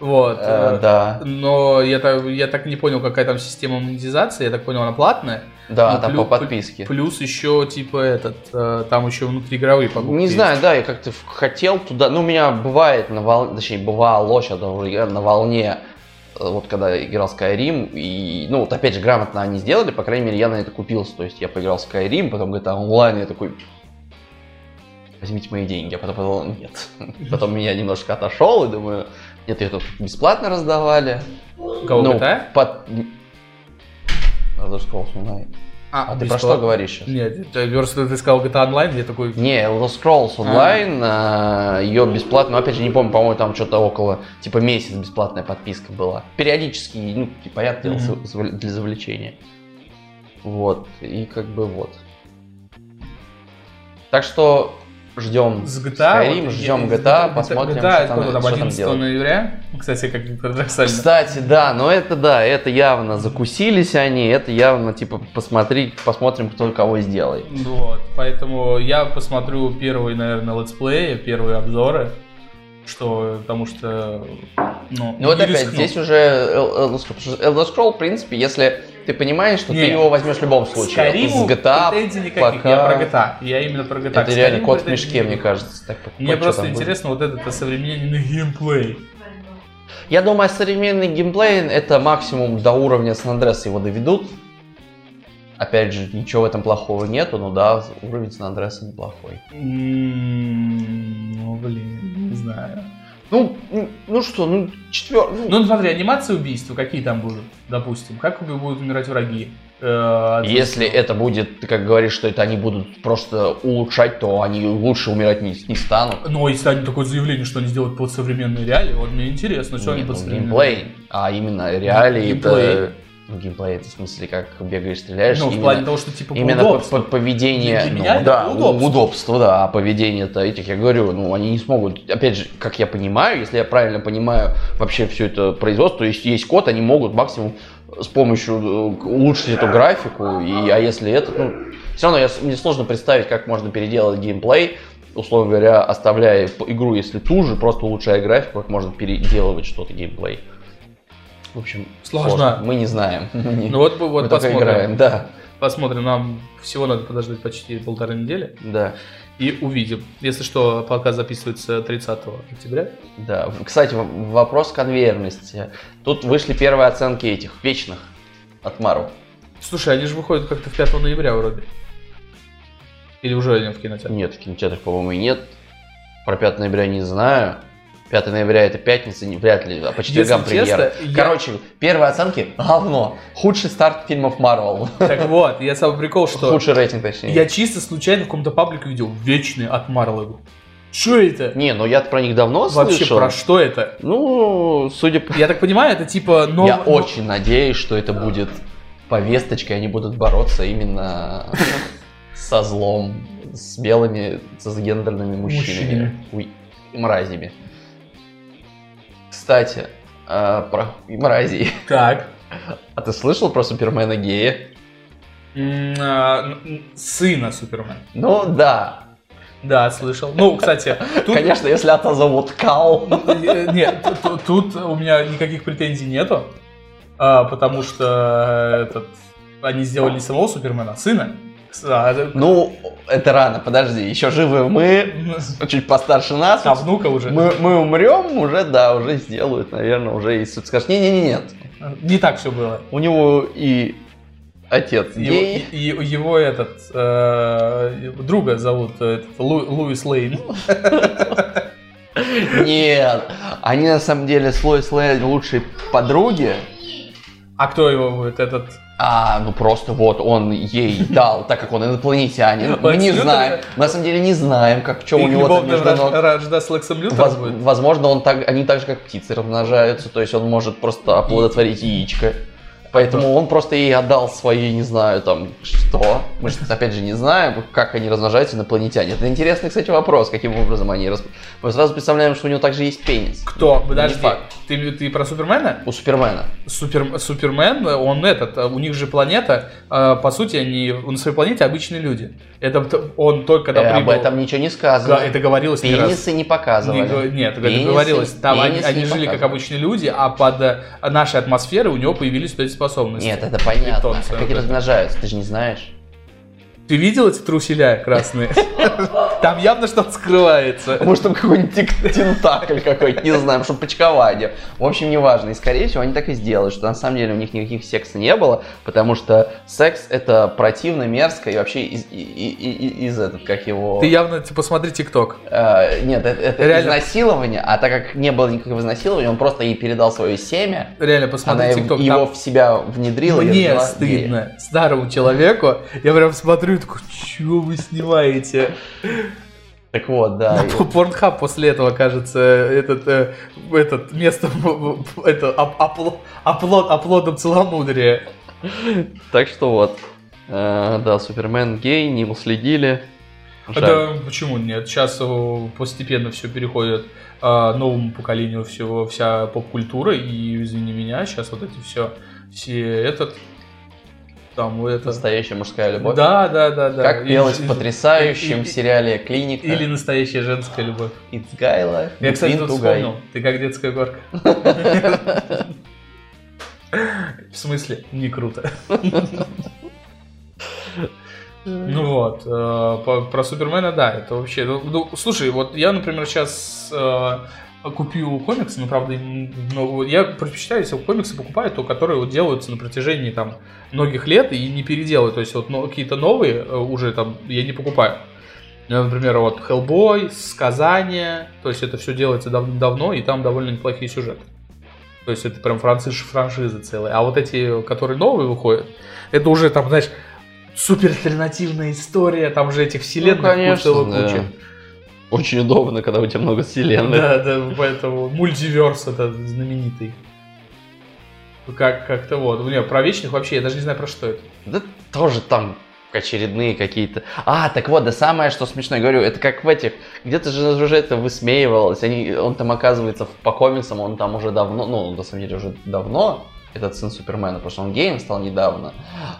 Вот. Э, э, да, Но я так, я так не понял, какая там система монетизации. Я так понял, она платная. Да, ну, там плю- по подписке. Плюс еще, типа, этот, э, там еще внутриигровые покупки. Не есть. знаю, да, я как-то хотел туда. Ну, у меня бывает на волне, точнее, бывало сейчас на волне, э, вот когда играл Skyrim, и, ну, вот опять же, грамотно они сделали, по крайней мере, я на это купился. То есть я поиграл в Skyrim, потом GTA онлайн, я такой, возьмите мои деньги, а потом подумал, нет. Потом меня немножко отошел и думаю, нет, ее тут бесплатно раздавали. Кого, ну, GTA? под... Elder Scrolls Online. А ты про что говоришь сейчас? Нет, ты, ты сказал GTA Online, я такой... Не, Elder Scrolls Online, ее бесплатно, но опять же не помню, по-моему, там что-то около, типа месяц бесплатная подписка была. Периодически, ну, типа, с- с- для завлечения. Вот, и как бы вот. Так что ждем С GTA, Skyrim, вот, ждем GTA, GTA, посмотрим, GTA, что там, там, что там 11 делать. ноября. Кстати, как парадоксально. Кстати, да, но это да, это явно закусились они, это явно типа посмотри, посмотрим, кто кого сделает. Вот, поэтому я посмотрю первые, наверное, летсплеи, первые обзоры, что, потому что, ну, Ну вот опять, рискну. здесь уже Эл- Elder Scrolls, Elder в принципе, если ты понимаешь, что Не. ты его возьмешь в любом случае. Скайриму С GTA пока- я про GTA, я именно про GTA. Это К реально кот в мешке, мне кажется. Так, Мне просто там будет. интересно вот этот современный геймплей. Я думаю, современный геймплей это максимум до уровня Сан Андреса его доведут. Опять же, ничего в этом плохого нету, но да, уровень Сан Андреса неплохой. М, Ну, блин, не знаю. Ну, ну, ну что, ну, четвертый. Ну, смотри, анимация убийства, какие там будут, допустим, как будут умирать враги, э, Если это будет, ты как говоришь, что это они будут просто улучшать, то они лучше умирать не, не станут. Но если они такое заявление, что они сделают под современные реалии, вот мне интересно, что они Нет, под ну, современные геймплей, а именно реалии Геймплей. это... Ну, геймплей, это в смысле, как бегаешь, стреляешь. Ну, в плане того, что типа Именно по- удобству. по- поведение, Для ну, меня да, по удобству. удобство, да, а поведение-то этих, я говорю, ну, они не смогут, опять же, как я понимаю, если я правильно понимаю вообще все это производство, то есть есть код, они могут максимум с помощью э, улучшить эту графику, и, а если это, ну, все равно я, мне сложно представить, как можно переделать геймплей, условно говоря, оставляя игру, если ту же, просто улучшая графику, как можно переделывать что-то геймплей. В общем, Сложно. Мы не знаем. Мы, не- Ну вот, вот мы посмотрим. играем, да, Посмотрим, нам всего надо подождать почти полторы недели да. и увидим. Если что, подкаст записывается 30 октября. Да, кстати, вопрос конвейерности. Тут вышли первые оценки этих вечных от Мару. Слушай, они же выходят как-то в 5 ноября вроде. Или уже они в кинотеатре? Нет, в кинотеатрах, по-моему, и нет. Про 5 ноября не знаю. 5 ноября это пятница, не, вряд ли, а по четвергам Если честно, премьера. я- Короче, первые оценки – говно. Худший старт фильмов Марвел. Так вот, я самый прикол, что Худший рейтинг, точнее. я чисто случайно в каком-то паблике увидел вечный от Марвел. Что это? Не, ну я про них давно Вообще, слышал. про что это? Ну, судя по... Я так понимаю, это типа нов- Я очень надеюсь, что это будет повесточкой, они будут бороться именно со злом, с белыми, с гендерными мужчинами. Уй, мразями. Кстати, а, про и мразей. Так. А ты слышал про Супермена гея? А, Сына Супермена. Ну да. Да, слышал. Ну, кстати, тут... Конечно, если это зовут Кал. Э, Нет, ту- ту- тут у меня никаких претензий нету, а, потому что этот, они сделали не самого Супермена, а сына. Ну, это рано, подожди. Еще живы мы, чуть постарше нас. А внука уже. Мы, мы умрем, уже, да, уже сделают, наверное, уже и суд скажет, не-не-не, нет. Не так все было. У него и отец Его, гей. и- и- его этот э, друга зовут э, этот, Лу- Луис Лейн. Нет, они на самом деле с Лоис Лейн лучшие подруги. А кто его будет этот? А, ну просто вот он ей дал, так как он инопланетянин. Мы не знаем, на самом деле не знаем, как что у него там между ног. вражда с Лексом возможно, он так, они так же, как птицы, размножаются, то есть он может просто оплодотворить яичко. Поэтому он просто ей отдал свои, не знаю, там, что. Мы же, опять же, не знаем, как они размножаются инопланетяне. Это интересный, кстати, вопрос, каким образом они рас... Мы сразу представляем, что у него также есть пенис. Кто? Подожди. Не. Ты, ты про Супермена? У Супермена. Супер, Супермен, он этот, у них же планета, э, по сути, они на своей планете обычные люди. Это он только когда Э, об прибыл. этом ничего не сказано. Га- это говорилось не раз. Пенисы не показывали. Не нет, это Пенисы- говорилось. Там они, они не жили как показывали. обычные люди, а под э, нашей атмосферой у него появились вот эти способности. Нет, это понятно. Питомцы, как вот они это. размножаются, ты же не знаешь. Ты видел эти труселя красные? Там явно что-то скрывается. Может, там какой-нибудь тентакль какой-то, не знаю, чтобы почкование. В общем, неважно. И, скорее всего, они так и сделают, что на самом деле у них никаких секса не было, потому что секс это противно, мерзко и вообще из, и- и- из этот, как его... Ты явно, типа, смотри ТикТок. Э, нет, это, это Реально. изнасилование, а так как не было никакого изнасилования, он просто ей передал свое семя, Реально, посмотри ТикТок. его Там в себя внедрила и Мне стыдно, старому человеку. Я прям смотрю и такой, что вы снимаете? Так вот, да. и- Порнхаб после этого, кажется, этот, э, этот место, это оп- опло- оплот, оплотом целомудрия. Так что вот. Э, да, Супермен гей, не уследили. Жаль. Это почему нет? Сейчас постепенно все переходит э, новому поколению всего, вся поп-культура, и извини меня, сейчас вот эти все, все этот, там это... Настоящая мужская любовь. Да, да, да, да. Как пелось и- в потрясающем и- сериале «Клиника». Или настоящая женская любовь. It's Guyla, Я, кстати, тут guy. вспомнил. Ты как детская горка. В смысле? Не круто. Ну вот, э, по- про Супермена, да, это вообще... Ну, ну, слушай, вот я, например, сейчас купил комиксы, но правда, м, ну, я предпочитаю, если комиксы покупаю, то которые вот делаются на протяжении там многих лет и не переделывают. То есть вот ну, какие-то новые э, уже там я не покупаю. Я, Например, вот Hellboy, Сказание, то есть это все делается дав- давно, и там довольно неплохие сюжеты. То есть это прям франшиз, франшиза целая. А вот эти, которые новые выходят, это уже там, знаешь, супер альтернативная история, там же этих вселенных Ну, конечно, целая да. куча. Очень удобно, когда у тебя много вселенных. Да, да, поэтому мультиверс это знаменитый. Как, как-то вот. У меня про вечных вообще, я даже не знаю про что это. Да тоже там очередные какие-то. А, так вот, да самое, что смешно, я говорю, это как в этих, где-то же уже это высмеивалось, они, он там оказывается по комиксам, он там уже давно, ну, на самом деле уже давно, этот сын Супермена, потому что он геем стал недавно,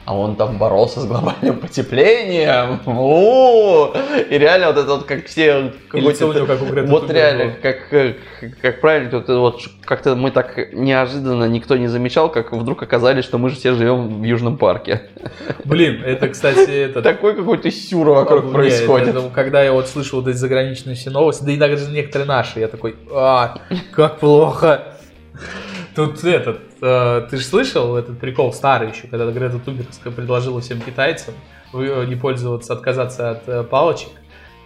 а он там боролся с глобальным потеплением. У-у-у! И реально вот это вот как все... Лицо у него как у Греты Вот реально, как, как, как правильно, тут вот как-то мы так неожиданно никто не замечал, как вдруг оказались, что мы же все живем в Южном парке. Блин, это, кстати, это... Такой какой-то сюр вокруг происходит. это- когда я вот слышу вот эти заграничные все новости, да и даже некоторые наши, я такой, а, как плохо. Тут этот, э, ты же слышал этот прикол старый еще, когда Грета Тунберг предложила всем китайцам э, не пользоваться, отказаться от э, палочек,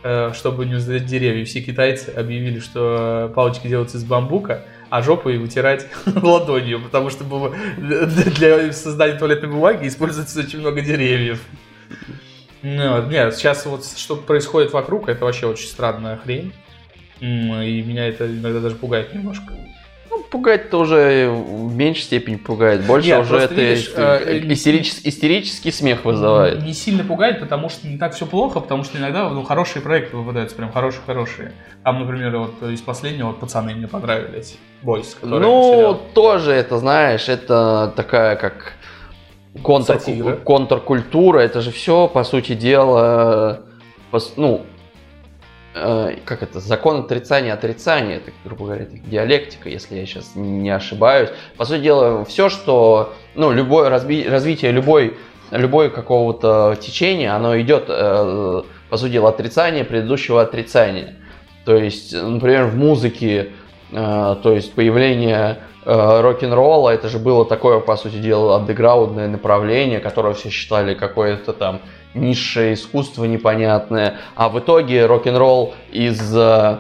э, чтобы не узнать деревья. Все китайцы объявили, что э, палочки делаются из бамбука, а жопу и вытирать ладонью, потому что было- для создания туалетной бумаги используется очень много деревьев. Ну, нет, сейчас вот что происходит вокруг, это вообще очень странная хрень. И меня это иногда даже пугает немножко. Ну, пугать-то уже в меньшей степени пугает. Больше Нет, уже это видишь, э, истерич- истерический смех вызывает. Не сильно пугает, потому что не так все плохо, потому что иногда ну, хорошие проекты выпадаются, прям хорошие-хорошие. Там, например, вот из последнего вот пацаны мне понравились. Бойс, Ну, сериал. тоже это, знаешь, это такая как контр, контркультура. Это же все, по сути дела, ну, э, как это, закон отрицания отрицания, это, грубо говоря, диалектика, если я сейчас не ошибаюсь. По сути дела, все, что, ну, любое разби- развитие любой, любой какого-то течения, оно идет, э, по сути дела, отрицание предыдущего отрицания. То есть, например, в музыке, э, то есть появление рок-н-ролла, это же было такое, по сути дела, андеграундное направление, которое все считали какое-то там низшее искусство непонятное, а в итоге рок-н-ролл из э,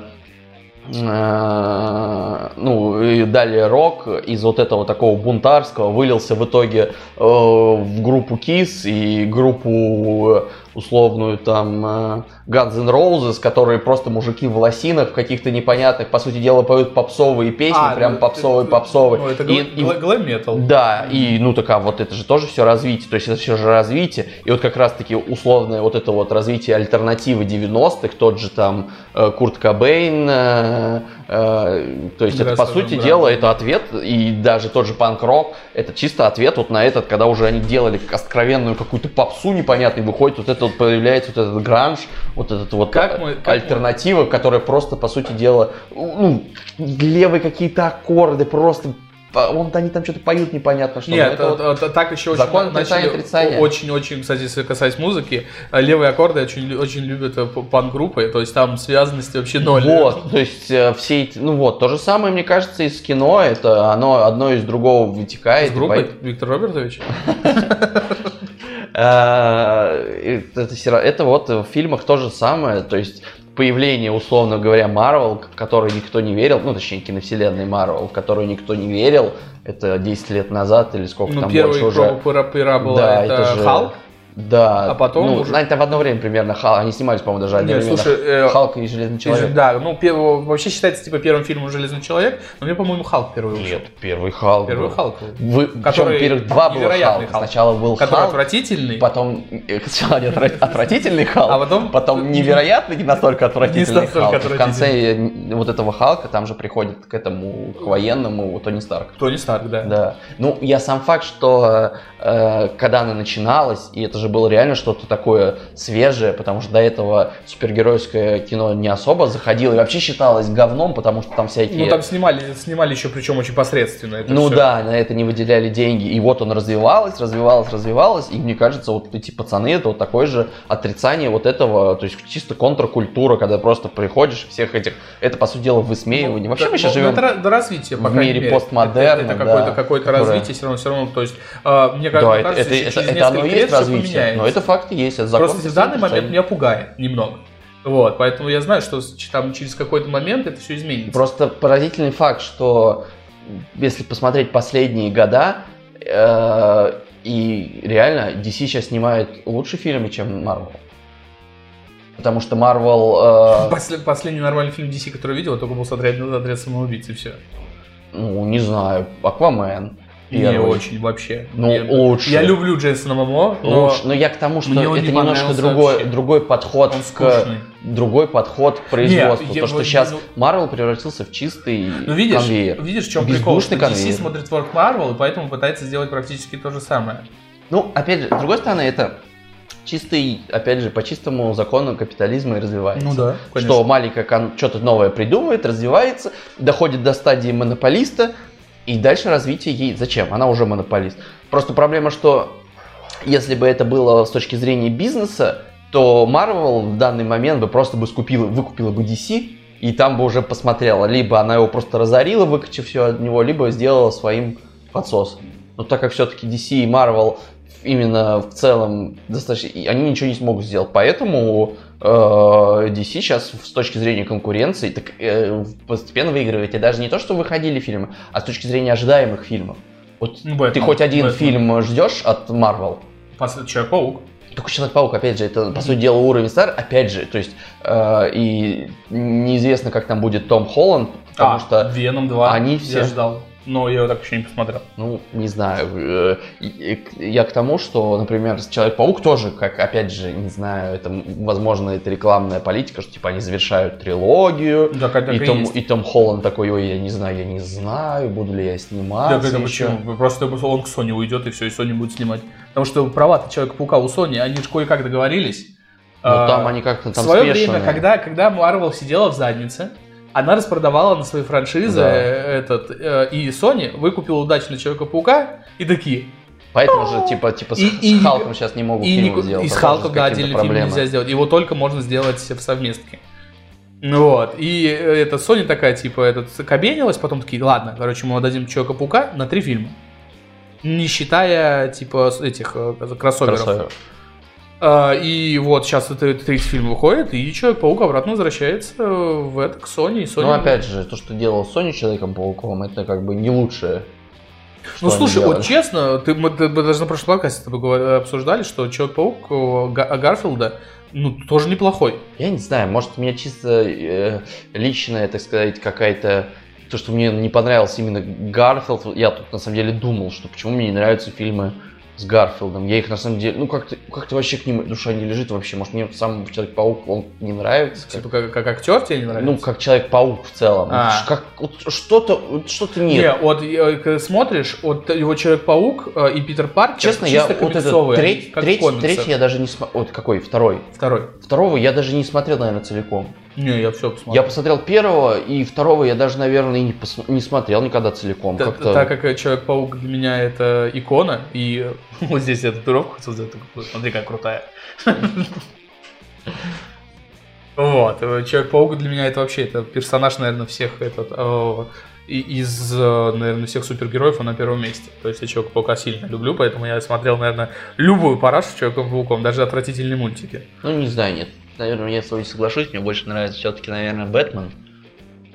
э, ну и далее рок из вот этого такого бунтарского вылился в итоге э, в группу Kiss и группу э, условную там э, Guns N' Roses, которые просто мужики в лосинах в каких-то непонятных, по сути дела, поют попсовые песни, А, прям ну, попсовые, ты- попсовые. Ну, это И- и- гл- глэм-метал. да, и ну так а вот это же тоже все развитие, то есть это все же развитие, и вот как раз таки условное вот это вот развитие альтернативы 90-х, тот же там э, Курт Кобейн, э, э, то есть это по сути брат. дела это ответ, и даже тот же панк-рок, это чисто ответ вот на этот, когда уже они делали откровенную какую-то попсу непонятную, выходит вот это вот появляется вот этот гранж, вот этот вот Как мы- как мы- альтернатива, которая просто по сути дела, ну, левые какие-то аккорды, просто по- он, они там что-то поют непонятно что. Нет, это вот- вот- так еще очень Закон отрицания. очень-очень, кстати, если касаясь музыки, э, левые аккорды очень, очень любят э, пан-группы, то есть там связанности вообще ноль. Вот, то есть э, все эти, ну вот, то же самое, мне кажется, и с кино, это оно одно из другого вытекает. С группой по- Виктор Робертович? Э, Это, это вот в фильмах то же самое, то есть появление, условно говоря, Марвел, в который никто не верил, ну, точнее, киновселенной Марвел, в которую никто не верил, это 10 лет назад или сколько Ну, там больше уже. пера, пера была Да, это, это же- Халк. Да. А потом ну, уже- знаете, в одно время примерно Халк, они снимались, по-моему, даже Нет, одновременно. слушай, э, Халк и Железный человек. Да, ну первого, вообще считается типа первым фильмом Железный человек, но мне, по-моему, Халк первый вышел. Нет, первый Халк. Первый был. Халк. Вы, причем Который первых два было Халка. Халк. Сначала был Который Халк, отвратительный. потом э, сначала не отвра- отвратительный Халк, А потом- потом невероятный, не настолько отвратительный Не настолько Халк. И В конце отвратительный. э, вот этого Халка там же приходит к этому, к военному Тони Старк. Тони Старк, да. Да. Ну, я сам факт, что э, когда она начиналась, и это же было реально что-то такое свежее, потому что до этого супергеройское кино не особо заходило и вообще считалось говном, потому что там всякие... Ну там снимали, снимали еще причем очень посредственно. это Ну всё. да, на это не выделяли деньги. И вот он развивалась, развивалась, развивалась. И мне кажется, вот эти пацаны, это вот такое же отрицание вот этого, то есть чисто контркультура, когда просто приходишь всех этих, это по сути дела высмеивание. Вообще Да, мы сейчас ну, живем Это ра- до развития, по в мире мере. постмодерна, Это, это да, какое-то, которое- развитие все равно, все равно. То есть, э, мне кажется, Да, это, кажется, это, это, это оно и есть развитие, поменяется. но это факт есть, это закон Просто в данный момент меня пугает немного. Вот, поэтому я знаю, что там через какой-то момент это все изменится. Просто поразительный факт, что если посмотреть последние года, э, и реально DC сейчас снимает лучше фильмы, чем Marvel. Потому что Marvel... э, После- последний нормальный фильм DC, который видел, только был «Отряд, отряд самоубийц» и все. ну, не знаю, Аквамен. Не первый. очень вообще. Ну, я, лучше. Я люблю Джейсона Момоа, но Лучше. Но я к тому, что это не немножко другой, вообще. другой подход он к другой подход к производству. я То, что вот- сейчас ну- Marvel превратился в чистый Ну видишь, конвейер. видишь, в чем прикол? Что DC конвейер. смотрит World Marvel, и поэтому пытается сделать практически то же самое. Ну, опять же, с другой стороны, это чистый, опять же, по чистому закону капитализма и развивается. Ну да, конечно. Что маленькая кон- что-то новое придумывает, развивается, доходит до стадии монополиста, и дальше развитие ей зачем? Она уже монополист. Просто проблема, что если бы это было с точки зрения бизнеса, то Marvel в данный момент бы просто бы скупила, выкупила бы DC, и там бы уже посмотрела. Либо она его просто разорила, выкачив все от него, либо сделала своим подсосом. Но так как все-таки DC и Marvel именно в целом достаточно... Они ничего не смогут сделать. Поэтому э, DC сейчас с точки зрения конкуренции так, э, постепенно выигрывает. И даже не то, что выходили фильмы, а с точки зрения ожидаемых фильмов. Вот Ну, Бэтмен, ты хоть один Бэтмен. фильм ждешь от Marvel? Пос- Человек-паук. Только Человек-паук, опять же, это, по сути дела, уровень стар, опять же, то есть, э, и неизвестно, как там будет Том Холланд, потому а, что, Веном 2 они я все- ждал. Но я его так еще не посмотрел. ну, не знаю, э, я к тому, что, например, Человек-паук тоже, как, опять же, не знаю, это, возможно, это рекламная политика, что, типа, они завершают трилогию, Так, так и, и Том, есть. и Том Холланд такой, ой, я не знаю, я не знаю, буду ли я сниматься Так это еще». почему? Просто он к Sony уйдет, и все, и Sony будет снимать. Потому что права-то Человека-паука у Sony, они же кое-как договорились. Ну, А, там они как-то В там свое смешанные. время, когда, когда Marvel сидела в заднице, она распродавала на свои франшизы Да. этот, э, и Sony выкупила удачно Человека-паука, и такие, Поэтому же, типа, типа с, И- с и- Халком сейчас не могут и, фильм сделать. и с что Халком, да, отдельный фильм проблемы. нельзя сделать. Его только можно сделать в совместке. Ну Вот. И э, это Sony такая, типа, этот кабенилась, потом такие, ладно, короче, мы отдадим Человека-паука на три фильма. Не считая, типа, с- этих э, кроссоверов. А, и вот сейчас это третий фильм выходит, и Человек-паук обратно возвращается в это, к Sony. Sony Ну, опять же, то, что делал Sony Человеком-пауком, это как бы не лучшее. Ну, слушай, делали. вот честно, ты, мы, мы даже на прошлом подкасте с тобой обсуждали, что Человек-паук э, Га- Гарфилда, ну, тоже неплохой. Я не знаю, может, у меня чисто э, личная, так сказать, какая-то... То, что мне не понравился именно Гарфилд, я тут на самом деле думал, что почему мне не нравятся фильмы с Гарфилдом. Я их на самом деле, ну как-то как вообще к ним душа не лежит вообще. Может, мне сам Человек-паук, он не нравится. Типа, как, как актер тебе не нравится? ну, как Человек-паук в целом. А. Как, вот что-то, вот что-то нет. Не, вот э, когда смотришь, вот его Человек-паук э, и Питер Паркер Честно, я вот этот треть, треть, третий я даже не смотрел. Вот какой? Второй. Второй. Второго я даже не смотрел, наверное, целиком. Не, я все посмотрел. Я посмотрел первого, и второго я даже, наверное, и не, пос- не смотрел никогда целиком. Та- Как-то... Так как э, Человек-паук для меня это икона, и вот здесь я татуировку хотел сделать, смотри, как крутая. Вот, э, Человек-паук для меня это вообще, это персонаж, наверное, всех этот, э, из, наверное, всех супергероев он на первом месте. То есть я Человека-паука сильно люблю, поэтому я смотрел, наверное, любую парашу с Человеком-пауком, даже отвратительные мультики. Ну, не знаю, нет. Наверное, я с тобой соглашусь, мне больше нравится все-таки, наверное, Бэтмен.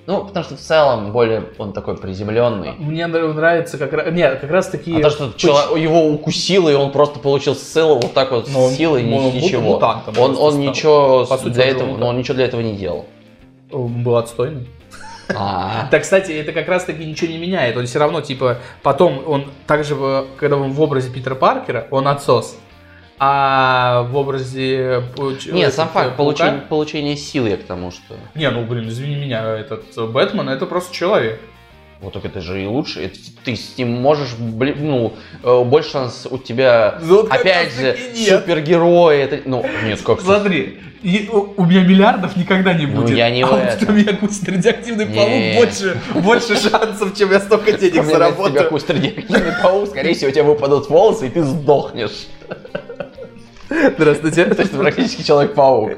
Ну, потому что в целом более он такой приземленный. Мне нрав- нравится как раз... Нет, как раз таки... А то, что чело- его укусило, и он просто получил ссылу вот так вот Ну, он- с силой, он мут- ничего. мутантом он, он стал. ничего По сути, для он этого, мутант. но он ничего для этого не делал. Он был отстойный. А, Так, кстати, это как раз таки ничего не меняет. Он все равно, типа, потом он также, в- когда он в образе Питера Паркера, он отсос. А в образе... э, Нет, сам э, факт Паука- получения, получения силы я к тому, что... Не, ну, блин, извини меня, этот э, Бэтмен, это просто человек. Вот так это же и лучше. Это ты с ним можешь, блин, ну, э, больше шанс у тебя, Ну, вот опять же, супергерои. Это, ну, нет, как Смотри, и у, у меня миллиардов никогда не Ну, будет. я не а вот что меня кусит радиоактивный паук, больше, больше шансов, чем я столько денег Если тебя заработаю. куст радиоактивный паук, скорее всего, у тебя выпадут волосы, и ты сдохнешь. Здравствуйте. То есть практически человек-паук.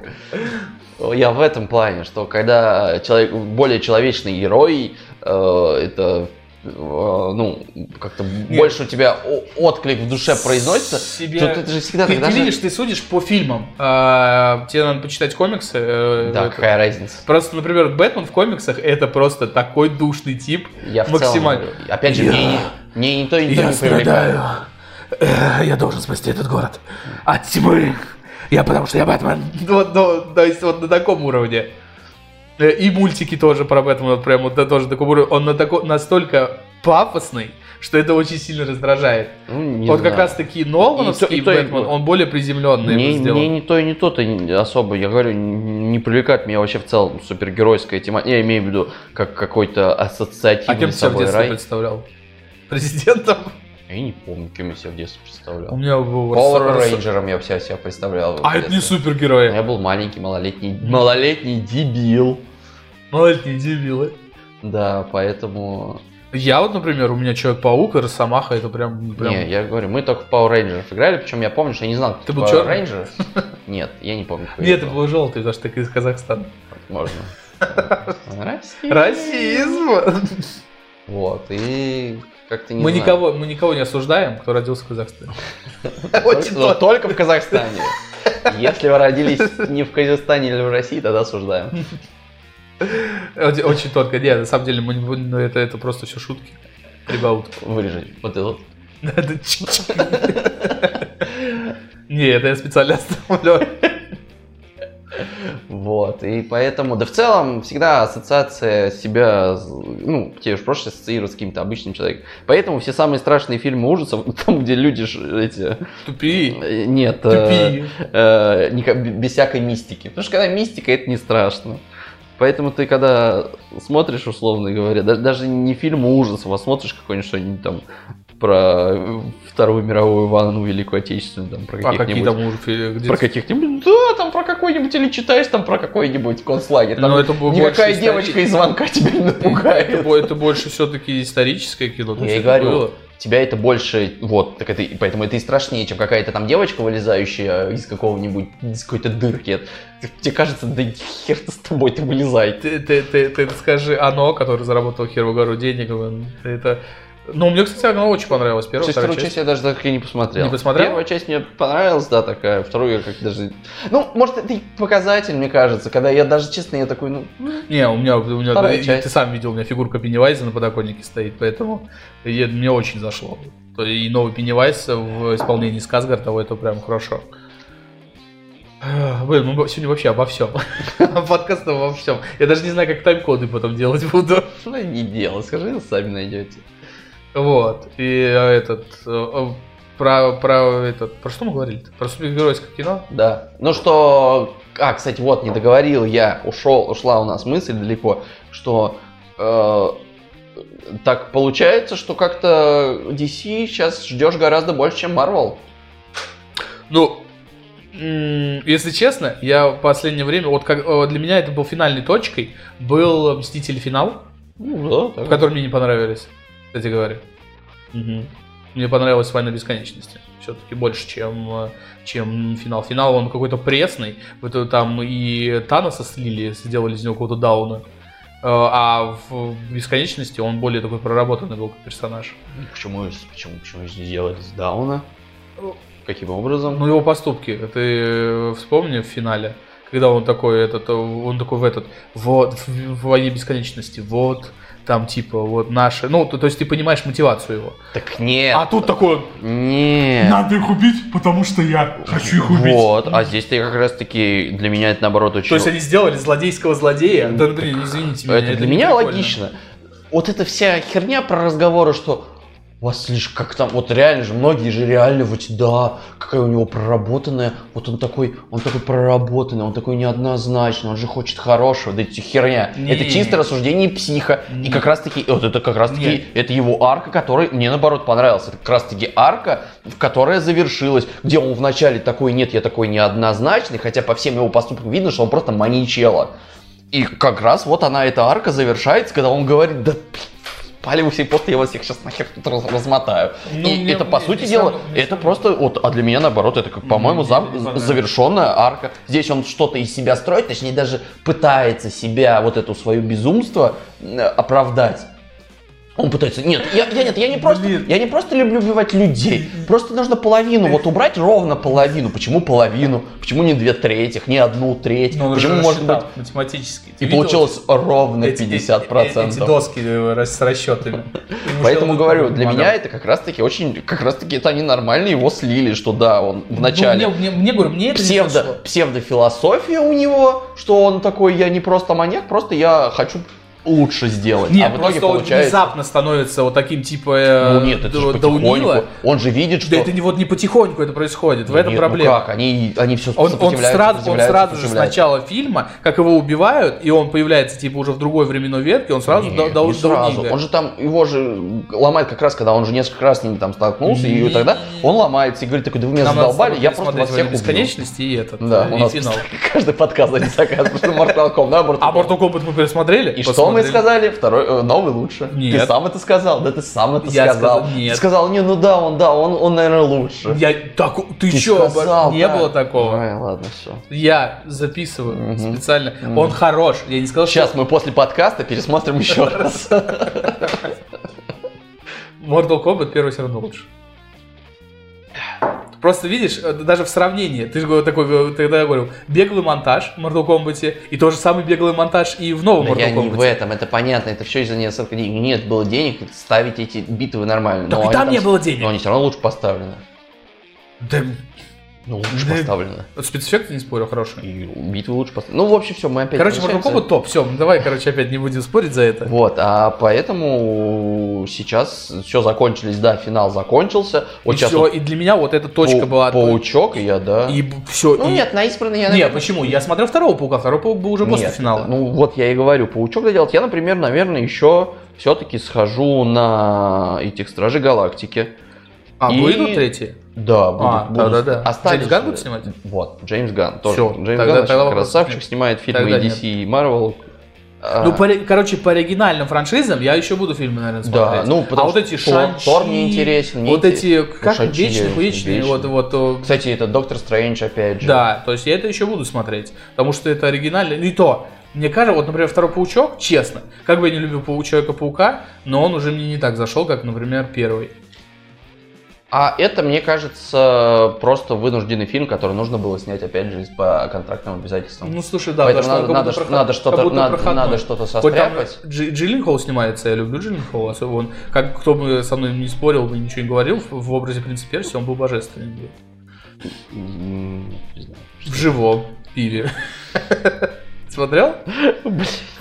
Я в этом плане, что когда человек, более человечный герой, э, это ну, как-то больше у тебя отклик в душе произносится, Себе- то это же всегда Ты, ты же- видишь, ты судишь по фильмам. А, тебе надо почитать комиксы. э, Да, это. какая разница? Просто, например, Бэтмен в комиксах это просто такой душный тип. Я в целом максимально. говорю. Опять же, мне, не- мне ни то, ни то Я не привлекает. Я должен спасти этот город от тьмы. Я потому что я Бэтмен. Вот, ну, то есть вот на таком уровне. Э, И мультики тоже про Бэтмена, вот прям вот на тоже таком уровне. Он на тако- настолько пафосный, что это очень сильно раздражает. Ну, не вот как знаю. раз таки Нолановский И то- и то, и Бэтмен, то. он более приземленный сделан. мне ни то и не то-то не- особо, я говорю, не привлекает меня вообще в целом супергеройская тема. Я имею в виду как какой-то А ассоциативный кем ты себя в детстве рай. представлял? Президентом? Я не помню, кем я себя в детстве У представлял. меня был... Power Рейнджером я себя, себя представлял. А это не детстве. супергерои. Я был маленький, малолетний, малолетний дебил. Малолетние дебилы. Да, поэтому... Я вот, например, у меня Человек-паук и Росомаха, это прям... прям... Не, я говорю, мы только в Power Rangers играли, причем я помню, что я не знал, кто Ты был Power чёрный? Rangers. Нет, я не помню. Нет, ты был желтый, потому что ты из Казахстана. Можно. Расизм. Расизм! Вот, и как-то не Мы знаю. никого, мы никого не осуждаем, кто родился в Казахстане. Только- но только в Казахстане. Если вы родились не в Казахстане или в России, тогда осуждаем. Очень, тонко. Нет, на самом деле, мы не будем- ну, это, это просто все шутки. Прибаутки. Вырежать вот это вот. Это чик-чик. Не, это я специально оставлю. Вот, и поэтому, да в целом, всегда ассоциация себя, ну, тебе уж проще ассоциировать с каким-то обычным человеком. Поэтому все самые страшные фильмы ужасов, там, где люди эти... Тупи. э, Нет, э, Тупи. э, никак- без всякой мистики. Потому что когда мистика, это не страшно. Поэтому ты когда смотришь, условно говоря, да- даже не фильм ужасов, а смотришь какой-нибудь что-нибудь там про э, Вторую мировую войну, Великую Отечественную, там, про А какие каких-нибудь... там Про каких-нибудь, да, там про какой-нибудь, или читаешь там про какой-нибудь концлагерь. Там Ну, это никакая девочка из звонка тебя не напугает. Это, это больше все-таки историческое кино. Я и говорю, было. тебя это больше, вот, так это, поэтому это и страшнее, чем какая-то там девочка, вылезающая из какого-нибудь, из какой-то дырки. Тебе кажется, да хер ты с тобой, ты вылезай. Ты, ты, ты, ты скажи оно, который заработал хер в гору денег. Это... Ну, мне, кстати, оно очень понравилось. Первая, вторая Шестерую часть. часть я даже так и не посмотрел. Не посмотрел? Первая часть мне понравилась, да, такая. Вторую я как даже... Ну, может, это и показатель, мне кажется, когда я даже, честно, я такой, ну, Не, у меня, у меня Вторая и часть. ты сам видел, у меня фигурка Пеннивайза на подоконнике стоит, поэтому и мне очень зашло. И новый Пеннивайз в исполнении Сказгарда, это прям хорошо. Блин, мы сегодня вообще обо всем. Подкаст обо всем. Я даже не знаю, как тайм-коды потом делать буду. ну, не дело, скажи, сами найдете. Вот. И э, этот... э, э, Про, про этот... Про что мы говорили-то? Про супергеройское кино? Да. Ну что, а, кстати, вот, не договорил я, ушел, ушла у нас мысль далеко, что э, так получается, что как-то DC сейчас ждешь гораздо больше, чем Marvel. Ну, если честно, я в последнее время, вот как э, для меня это был финальной точкой, был Мстители финал, Ну, да, которые мне не понравились, кстати говоря. Мне понравилась Война бесконечности. Все-таки больше, чем, чем финал. Финал он какой-то пресный. Вот там и Таноса слили, сделали из него какого-то дауна. Э, А в бесконечности он более такой проработанный был как персонаж. Почему, почему, почему сделали с Дауна? Каким образом? Ну, его поступки. Ты вспомни в финале, когда он такой, этот, он такой в этот, вот, в, в войне бесконечности, вот, там, типа, вот наши. Ну, то, то есть ты понимаешь мотивацию его. Так нет. А тут такой, Нет. надо их убить, потому что я хочу их убить. Вот, а здесь-то как раз таки для меня это наоборот очень... То есть они сделали злодейского злодея. Да, блин, извините меня. это для меня прикольно. логично. Вот эта вся херня про разговоры, что вас слишком, как там, вот реально же, многие же реально, вот, да, какая у него проработанная, вот он такой, он такой проработанный, он такой неоднозначный, он же хочет хорошего, да эти херня. Не. Это чистое рассуждение психа. Не. И как раз таки, вот это как раз таки, Нет. это его арка, который мне наоборот понравился. Это как раз таки арка, в которая завершилась, где он вначале такой, нет, я такой неоднозначный, хотя по всем его поступкам видно, что он просто маничела. И как раз вот она, эта арка завершается, когда он говорит, да паливайте просто я вас всех сейчас нахер тут раз- размотаю. Ну, и мне- это, по мне- сути дела, сам- мне это просто, вот, а для меня наоборот, это, как, по-моему, Мне зам- завершенная арка. Здесь он что-то из себя строит, точнее даже пытается себя, вот эту свою безумство оправдать. Он пытается, нет, я, я, нет, я не просто, Блин. я не просто люблю убивать людей, просто нужно половину, вот убрать ровно половину. Почему половину? Почему не две третьих, не одну треть? Он Почему же может быть? математически. Ты И видел получилось ровно эти- 50%. Эти, эти доски э, с расчетами. Поэтому говорю, для меня это как раз таки очень, как раз таки это они нормально его слили, что да, он в начале Ну, мне, мне, мне, говорю, мне это псевдо, псевдофилософия у него, что он такой, я не просто маньяк, просто я хочу лучше сделать. Нет, а в итоге получается... внезапно становится вот таким типа э, Ну нет, это до- же даунила. потихоньку. Он же видит, что... Да это не вот не потихоньку это происходит, в Да этом нет, проблема. Ну как, они, они все Он, он сразу, он сразу же с начала фильма, как его убивают, и он появляется типа уже в другой временной ветке, он сразу Нет, да- не сразу. даунилит. Он же там, его же ломает как раз, когда он же несколько раз с ними там столкнулся, и Не. тогда он ломается и говорит, такой, да вы меня Нам задолбали, я просто вас всех «Войну убью. бесконечности и этот, Да, э, и финал. каждый подкаст они заказывают, что Mortal Kombat, да, А. Mortal Kombat мы пересмотрели? И что мы сказали? Второй, э, новый лучше. Нет. Ты сам это сказал? Да ты сам это Я сказал. сказал, нет. Ты сказал, не, ну да, он, да, он, он наверное, лучше. Я так, ты, Ты чё, сказал, не да. было такого. Ой, ладно, все. Я записываю Мгм. специально. Мгм. Он хорош. Я не сказал, Сейчас что мы после подкаста пересмотрим еще раз. Mortal Kombat первый все равно лучше. Просто видишь, э, даже в сравнении, ты же такой, э, тогда я говорил, беглый монтаж в Mortal Kombat, и тот же самый беглый монтаж и в новом Да Mortal я не в этом, это понятно, это все из-за нескольких денег. Нет было денег ставить эти битвы нормально. Так но и там не с- было денег. Но они все равно лучше поставлены. Да, Ну, лучше вот спецэффекты не спорю, хорошие. И битвы лучше поставлены. Ну, в общем, все, мы опять Короче, Mortal. Kombat топ, все, давай, короче, опять не будем спорить за это. Вот, а поэтому сейчас все закончились, да, финал закончился. Вот и сейчас все, вот и для меня вот эта точка пау- была... паучок, и я, да. И все. Ну нет, на избранный я, Нет, наверное, почему? Я смотрел второго паука, второй паук был уже после Нет, финала. Ну вот я и говорю, паучок доделать. Я, например, наверное, еще все-таки схожу на этих Стражей Галактики. А, и- выйдут третий? Да, будут, А, будут. да-да-да. Остались Джеймс Ганн же- будет снимать? Вот, Джеймс Ганн тоже. Всё, Джеймс тогда- Ганн тогда вопросов красавчик, нет. снимает фильмы Тогда DC и Marvel. А, Ну, по, короче, по оригинальным франшизам я еще буду фильмы, наверное, Да, смотреть. ну, потому а вот эти Шанчи, Тор мне интересен, мне вот эти, как Шанчи вечные, я- вечные, вот, вот, Кстати, это Доктор Стрэндж, опять же. да, то есть я это еще буду смотреть, потому что это оригинально, ну и то, мне кажется, вот, например, второй Паучок, честно, как бы я не любил Пау- Человека-паука, но он уже мне не так зашел, как, например, первый. А это, мне кажется, просто вынужденный фильм, который нужно было снять, опять же, по контрактным обязательствам. Ну, слушай, да, Поэтому он надо, надо, проход- надо что-то, надо, надо что-то состряпать. Дж- Джилленхол снимается, я люблю Джилленхола, особо он, как кто бы со мной не спорил, бы ничего не говорил, в, образе принца Перси он был божественный. был. М, не знаю. В живом пиве. Смотрел?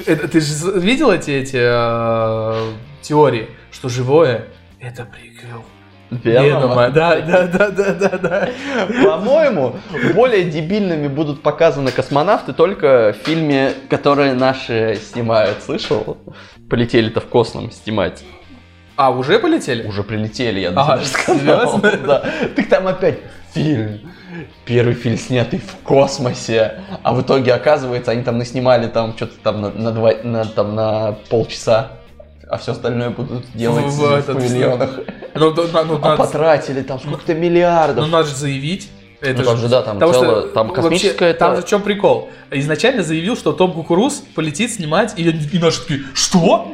Это, ты же видел эти, эти э, теории, что живое это приквел? Венома. Да, да, да, да, да, да. По-моему, более дебильными будут показаны космонавты только в фильме, который наши снимают. Слышал? Полетели-то в космос снимать. А, уже полетели? Уже прилетели, я А, даже сказал. серьезно? Да. Так там опять фильм. Первый фильм снятый в космосе. А в итоге, оказывается, они там наснимали там что-то там на, на, два- на- там на полчаса. А все остальное будут делать В- в, этот, павильонах. Ну, на- ну, А надо, потратили там сколько-то ну, миллиардов. надо же заявить. Это Ну, там же, да, там потому целое- что, там ну, космическое вообще, Там это- же в чем прикол? Изначально заявил, что Том Кукуруз полетит снимать, и, и наши такие, что?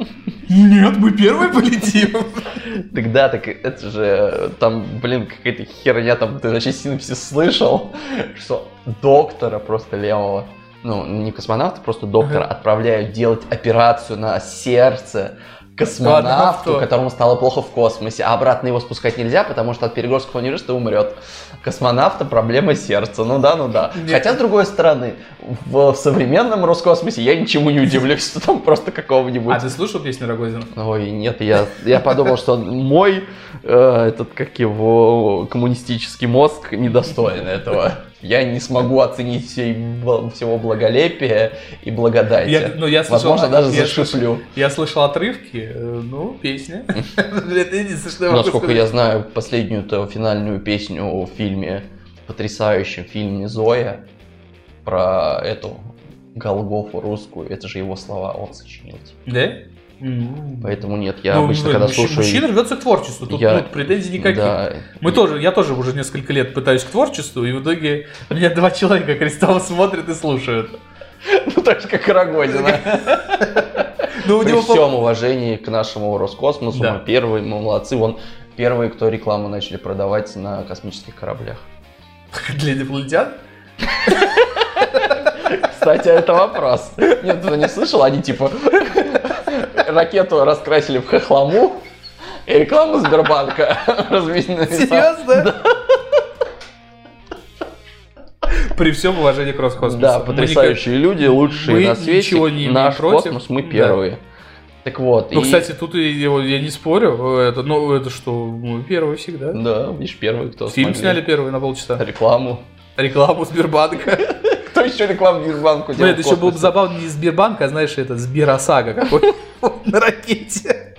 Нет, мы первые полетим. Так да, так это же там, блин, какая-то херня, там ты вообще синопсис слышал, что доктора просто левого, ну, не космонавта, просто доктора Ага. отправляют делать операцию на сердце космонавту, которому стало плохо в космосе, а обратно его спускать нельзя, потому что от перегрузки аневризма умрет. Космонавта проблема сердца, ну да, ну да. Нет. Хотя, с другой стороны, в, в современном Роскосмосе я ничему не удивлюсь, что там просто какого-нибудь А ты слушал песню Рогозина? Ой, нет, я, я подумал, что мой э, этот, как его, коммунистический мозг недостоин этого. Я не смогу оценить всей, всего благолепия и благодати. Я, ну, я слышал, Возможно, даже я зашиплю. слышал- Я слышал отрывки, э, ну, песня. Насколько я знаю, последнюю-то финальную песню в фильме, потрясающем фильме «Зоя», про эту Голгофу русскую, это же его слова он сочинил. Да? Ну, Поэтому нет, я ну, обычно, ну, когда мужч- слушаю... Мужчина рвется к творчеству, тут Я- ну, претензий никаких. Да, Мы тоже, я тоже уже несколько лет пытаюсь к творчеству, и в итоге меня два человека крестово смотрят и слушают. Ну, так же, как и Рогозина. Ну, При него, всем уважении к нашему Роскосмосу, Да. мы первые, мы молодцы. Вон первые, кто рекламу начали продавать на космических кораблях. Для инопланетян? Кстати, это вопрос. Нет, ты не слышал? Они типа ракету раскрасили в хохлому, и рекламу Сбербанка разместили. Серьезно? При всем уважении к Роскосмосу. Да, Мы потрясающие люди, лучшие мы на свете. ничего не Наш против. космос, мы Да. первые. Так вот. Ну, и- кстати, тут его- я не спорю. Это, ну, это что, мы первые всегда. Да, видишь, первые, кто Фильм смогли. сняли первый на полчаса. Рекламу. Рекламу Сбербанка. Кто еще рекламу Сбербанку Ну, делал это еще было бы забавно не Сбербанк, а знаешь, это Сберосага какой на ракете.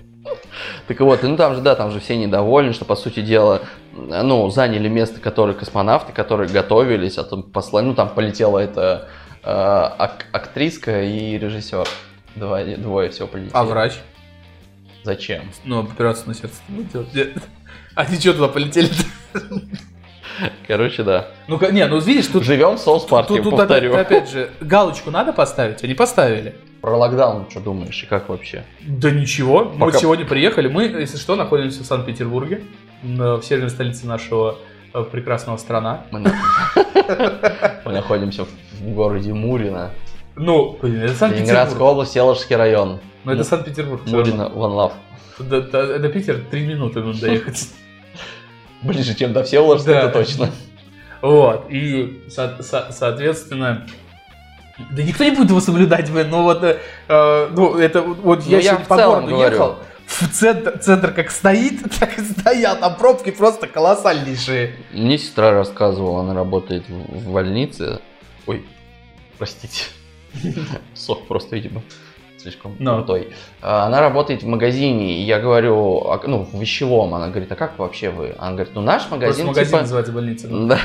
Так вот, и ну там же, да, там же все недовольны, что, по сути дела, ну, заняли место, которые космонавты, которые готовились, а там послали, ну, там полетела эта э, ак- актриска и режиссер. Два, двое всего полетели. А врач? Зачем? Ну, операцию на сердце не делать. Нет. Они что туда полетели? Короче, да. Ну, не, ну видишь, тут, Живем в соус парке, тут, тут повторю. опять, опять же, галочку надо поставить, они поставили. Про локдаун что думаешь и как вообще? Да ничего, мы Пока- сегодня приехали, мы, если что, находимся в Санкт-Петербурге, на- в северной столице нашего э, прекрасного страна. Мы, на- Мы находимся в городе Мурино, Ну, это Ленинградская Санкт-Петербург. область, Еложский район. Ну, это Санкт-Петербург. Мурино, One Love. До, до- до Питера три минуты нужно доехать. Ближе, чем до Всеволожска, Да. это точно. Вот, и, со- со- соответственно, да никто не будет его соблюдать, блин, ну вот, э, э, ну это вот Ну, я, я сегодня в по городу говорю. ехал, в центр, центр как стоит, так и стоят, а пробки просто колоссальнейшие. Мне сестра рассказывала, она работает в, в больнице. Ой, простите. Сок просто, видимо, слишком Ну. крутой. А, Она работает в магазине, и я говорю, а, ну, в вещевом. Она говорит, а как вообще вы? Она говорит, ну, наш Просто магазин, магазин типа... называется больница. Да.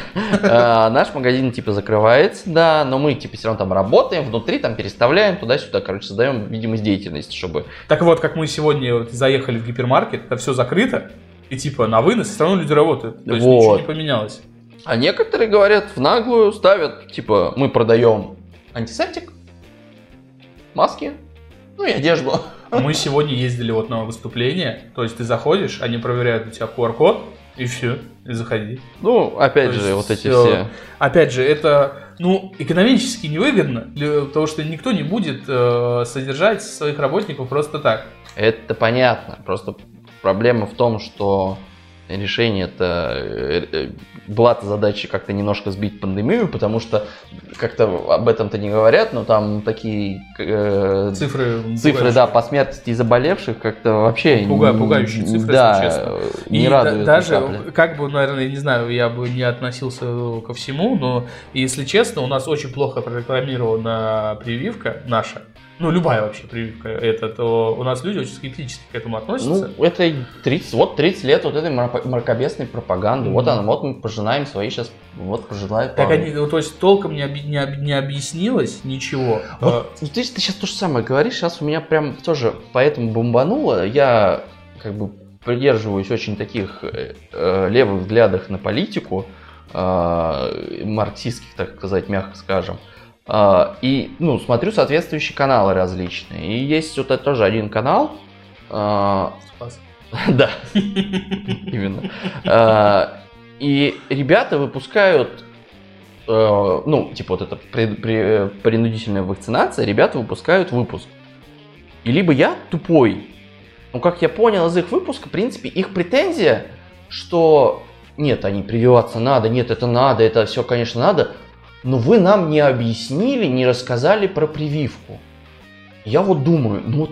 А, Наш магазин типа закрывается, да, но мы типа все равно там работаем, внутри там переставляем туда-сюда, короче, создаем видимость деятельности, чтобы Так вот, как мы сегодня вот заехали в гипермаркет, это все закрыто, и типа на вынос все равно люди работают. То есть Вот. ничего не поменялось. А некоторые говорят, в наглую ставят, типа, мы продаем антисептик, маски, ну и одежду. Мы сегодня ездили вот на выступление, то есть ты заходишь, они проверяют у тебя QR-код, и все, и заходи. Ну, опять То же, есть вот эти все. Опять же, это, ну, экономически невыгодно, потому что никто не будет э, содержать своих работников просто так. Это понятно. Просто проблема в том, что решение это э, э, была-то задача как-то немножко сбить пандемию, потому что как-то об этом-то не говорят, но там такие э, Цифры, цифры, да, по смертности заболевших как-то вообще Пуга- не- пугающие цифры, да, если честно. не И ни даже, как бы, наверное, я не знаю, я бы не относился ко всему, но если честно, у нас очень плохо прорекламирована прививка наша. Ну, любая вообще прививка это, то у нас люди очень скептически к этому относятся. Ну, это и 30, вот 30 лет вот этой мрак- мракобесной пропаганды. Вот Мгм. она, вот мы пожинаем свои сейчас, вот пожелают. так они, ну, то есть толком не, не, не объяснилось ничего. Вот, ну, ты, ты сейчас то же самое говоришь, сейчас у меня прям тоже поэтому бомбануло. Я как бы придерживаюсь очень таких э, э, левых взглядов на политику, э, марксистских, так сказать, мягко скажем. А, и, ну, смотрю соответствующие каналы различные. И есть вот это тоже один канал. а, Спас. да, именно. А, И ребята выпускают, э, ну, типа вот это э, принудительная вакцинация, ребята выпускают выпуск. И либо я тупой, ну, как я понял из их выпуска, в принципе, их претензия, что нет, они прививаться надо, нет, это надо, это все, конечно, надо, но вы нам не объяснили, не рассказали про прививку. Я вот думаю, ну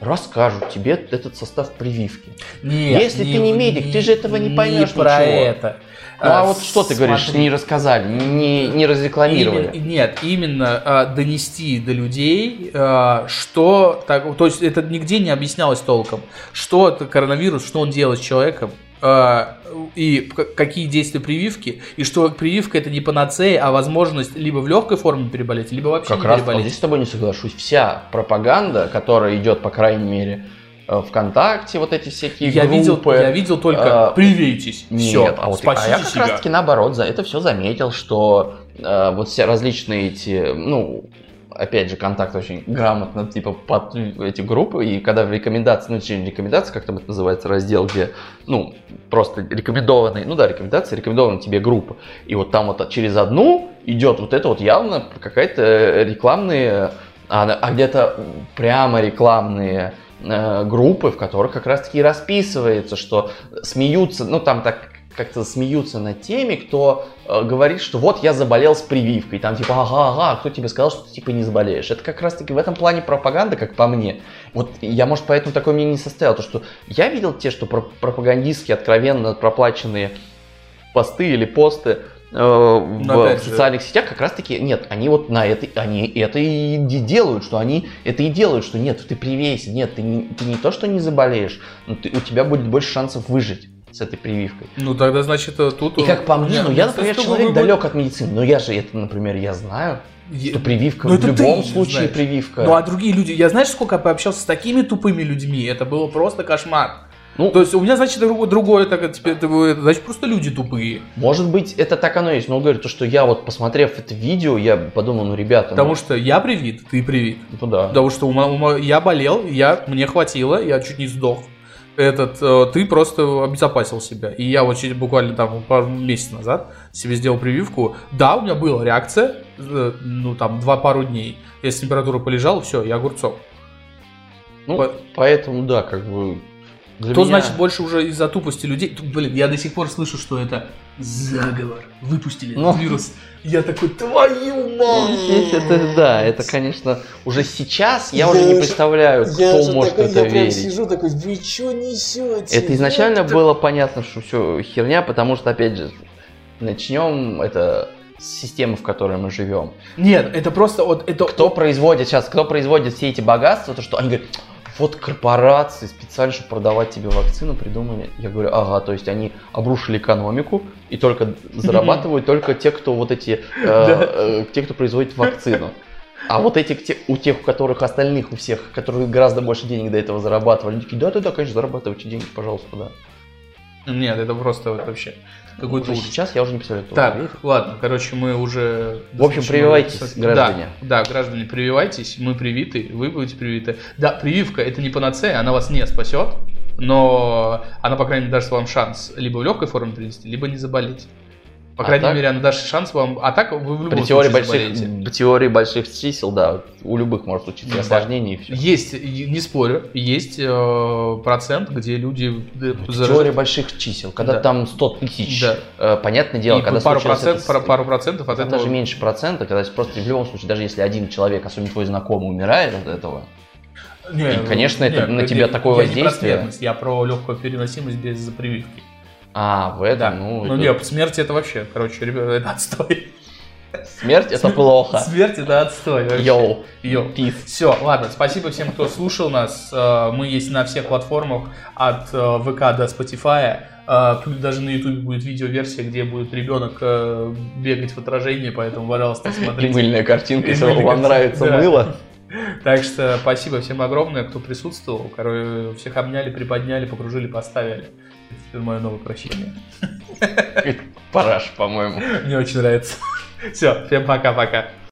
расскажут тебе этот состав прививки. Нет, Если ты не медик, ты же этого не поймешь про ничего. это. Ну а вот что ты говоришь, смотри. не рассказали, не, не разрекламировали. Именно- нет, именно а, донести до людей, а, что, так, то есть это нигде не объяснялось толком, что это коронавирус, что он делает с человеком, а, и какие действия прививки, и что прививка это не панацея, а возможность либо в легкой форме переболеть, либо вообще Как не раз переболеть. здесь с тобой не соглашусь. Вся пропаганда, которая идет, по крайней мере, э, ВКонтакте, вот эти всякие Я видел, группы. я видел только а, привейтесь, Нет, все, а, вот, спасите а я как себя. раз таки наоборот за это все заметил, что э, вот все различные эти, ну, опять же, контакт очень грамотно, типа, под эти группы, и когда в рекомендации, ну, через рекомендации, как там это называется, раздел, где, ну, просто рекомендованные, ну да, рекомендации, рекомендованы тебе группы, и вот там вот через одну идет вот это вот явно какая-то рекламные, а, а где-то прямо рекламные э, группы, в которых как раз-таки расписывается, что смеются, ну, там так как-то смеются над теми, кто э, говорит, что вот я заболел с прививкой, там типа, ага, ага, кто тебе сказал, что ты типа не заболеешь. Это как раз таки в этом плане пропаганда, как по мне. Вот я, может, поэтому такое мнение не состоял, то что я видел те, что пропагандистские, откровенно проплаченные посты или посты, э, в, в социальных же. сетях как раз таки нет, они вот на это, они это и делают, что они это и делают, что нет, ты привейся, нет, ты не, ты не то, что не заболеешь, но ты, у тебя будет больше шансов выжить с этой прививкой. Ну тогда, значит, э, тут... И как по мне, ну я, например, человек далек от медицины, но я же это, например, я знаю, что прививка, ну, в любом случае знаешь. прививка. Ну а другие люди, я знаешь, сколько пообщался с такими тупыми людьми, это было просто кошмар. Ну, то есть у меня, значит, другое, так, теперь, это, значит, просто люди тупые. Может быть, это так оно есть, но говорю, то, что я вот, посмотрев это видео, я подумал, ну, ребята... Потому ну... что я привит, ты привит. Ну, да. Потому что у, у, я болел, я, мне хватило, я чуть не сдох этот, э, ты просто обезопасил себя. И я вот буквально там пару месяцев назад себе сделал прививку. Да, у меня была реакция, э, ну там два пару дней. Если температура полежала, все, я огурцов. Ну, По... поэтому да, как бы для То меня... значит больше уже из-за тупости людей. Блин, я до сих пор слышу, что это заговор. Выпустили Но... этот вирус. Я такой, твою мать! Это, да, это, конечно, уже сейчас я, я уже не представляю, кто может такой, это я верить. Я сижу такой, вы что несете? Это изначально это... было понятно, что все херня, потому что, опять же, начнем это с системы, в которой мы живем. Нет, это просто вот это. Кто производит сейчас, кто производит все эти богатства, то что они говорят, вот корпорации специально, чтобы продавать тебе вакцину, придумали. Я говорю, ага, то есть они обрушили экономику и только зарабатывают только те, кто вот эти, э, э, те, кто производит вакцину. А вот эти, те, у тех, у которых остальных, у всех, которые гораздо больше денег до этого зарабатывали, они такие, да-да-да, конечно, зарабатывайте деньги, пожалуйста, да. Нет, это просто вот вообще какой-то ужас. Сейчас я уже не представляю. Так, верит. ладно, короче, мы уже... В общем, прививайтесь, граждане. Да, да, граждане, прививайтесь, мы привиты, вы будете привиты. Да, прививка это не панацея, она вас не спасет, но она, по крайней мере, даст вам шанс либо в легкой форме перенести, либо не заболеть. По а крайней так? мере, она даст шанс вам. А так вы в любом При теории больших, По теории больших чисел, да, у любых может случиться да. осложнение и все. Есть, не спорю, есть э, процент, где люди... Э, ну, зараж... Теория больших чисел, когда да. там 100 тысяч, да. э, понятное дело, и когда пару, процент, это, пару, пару процентов от этого... даже меньше процента, когда просто в любом случае, даже если один человек, особенно твой знакомый, умирает от этого, не, и, конечно, не, это не, на тебя я, такое я воздействие. Не про я про легкую переносимость без прививки. А, в этом? Да. Ну, ну это... нет, смерть это вообще, короче, ребята, это отстой. Смерть это плохо. Смерть это отстой. Йоу. Йоу. Пис. Все, ладно, спасибо всем, кто слушал нас. Э, мы есть на всех платформах от э, ВК до Spotify. Э, даже на YouTube будет видеоверсия, где будет ребенок бегать в отражении, поэтому, пожалуйста, смотрите. И мыльная картинка, если вам нравится мыло. Так что спасибо всем огромное, кто присутствовал. Короче, всех обняли, приподняли, покружили, поставили. Это мое новое прощение. Параш, по-моему. Мне очень нравится. Все, всем пока-пока.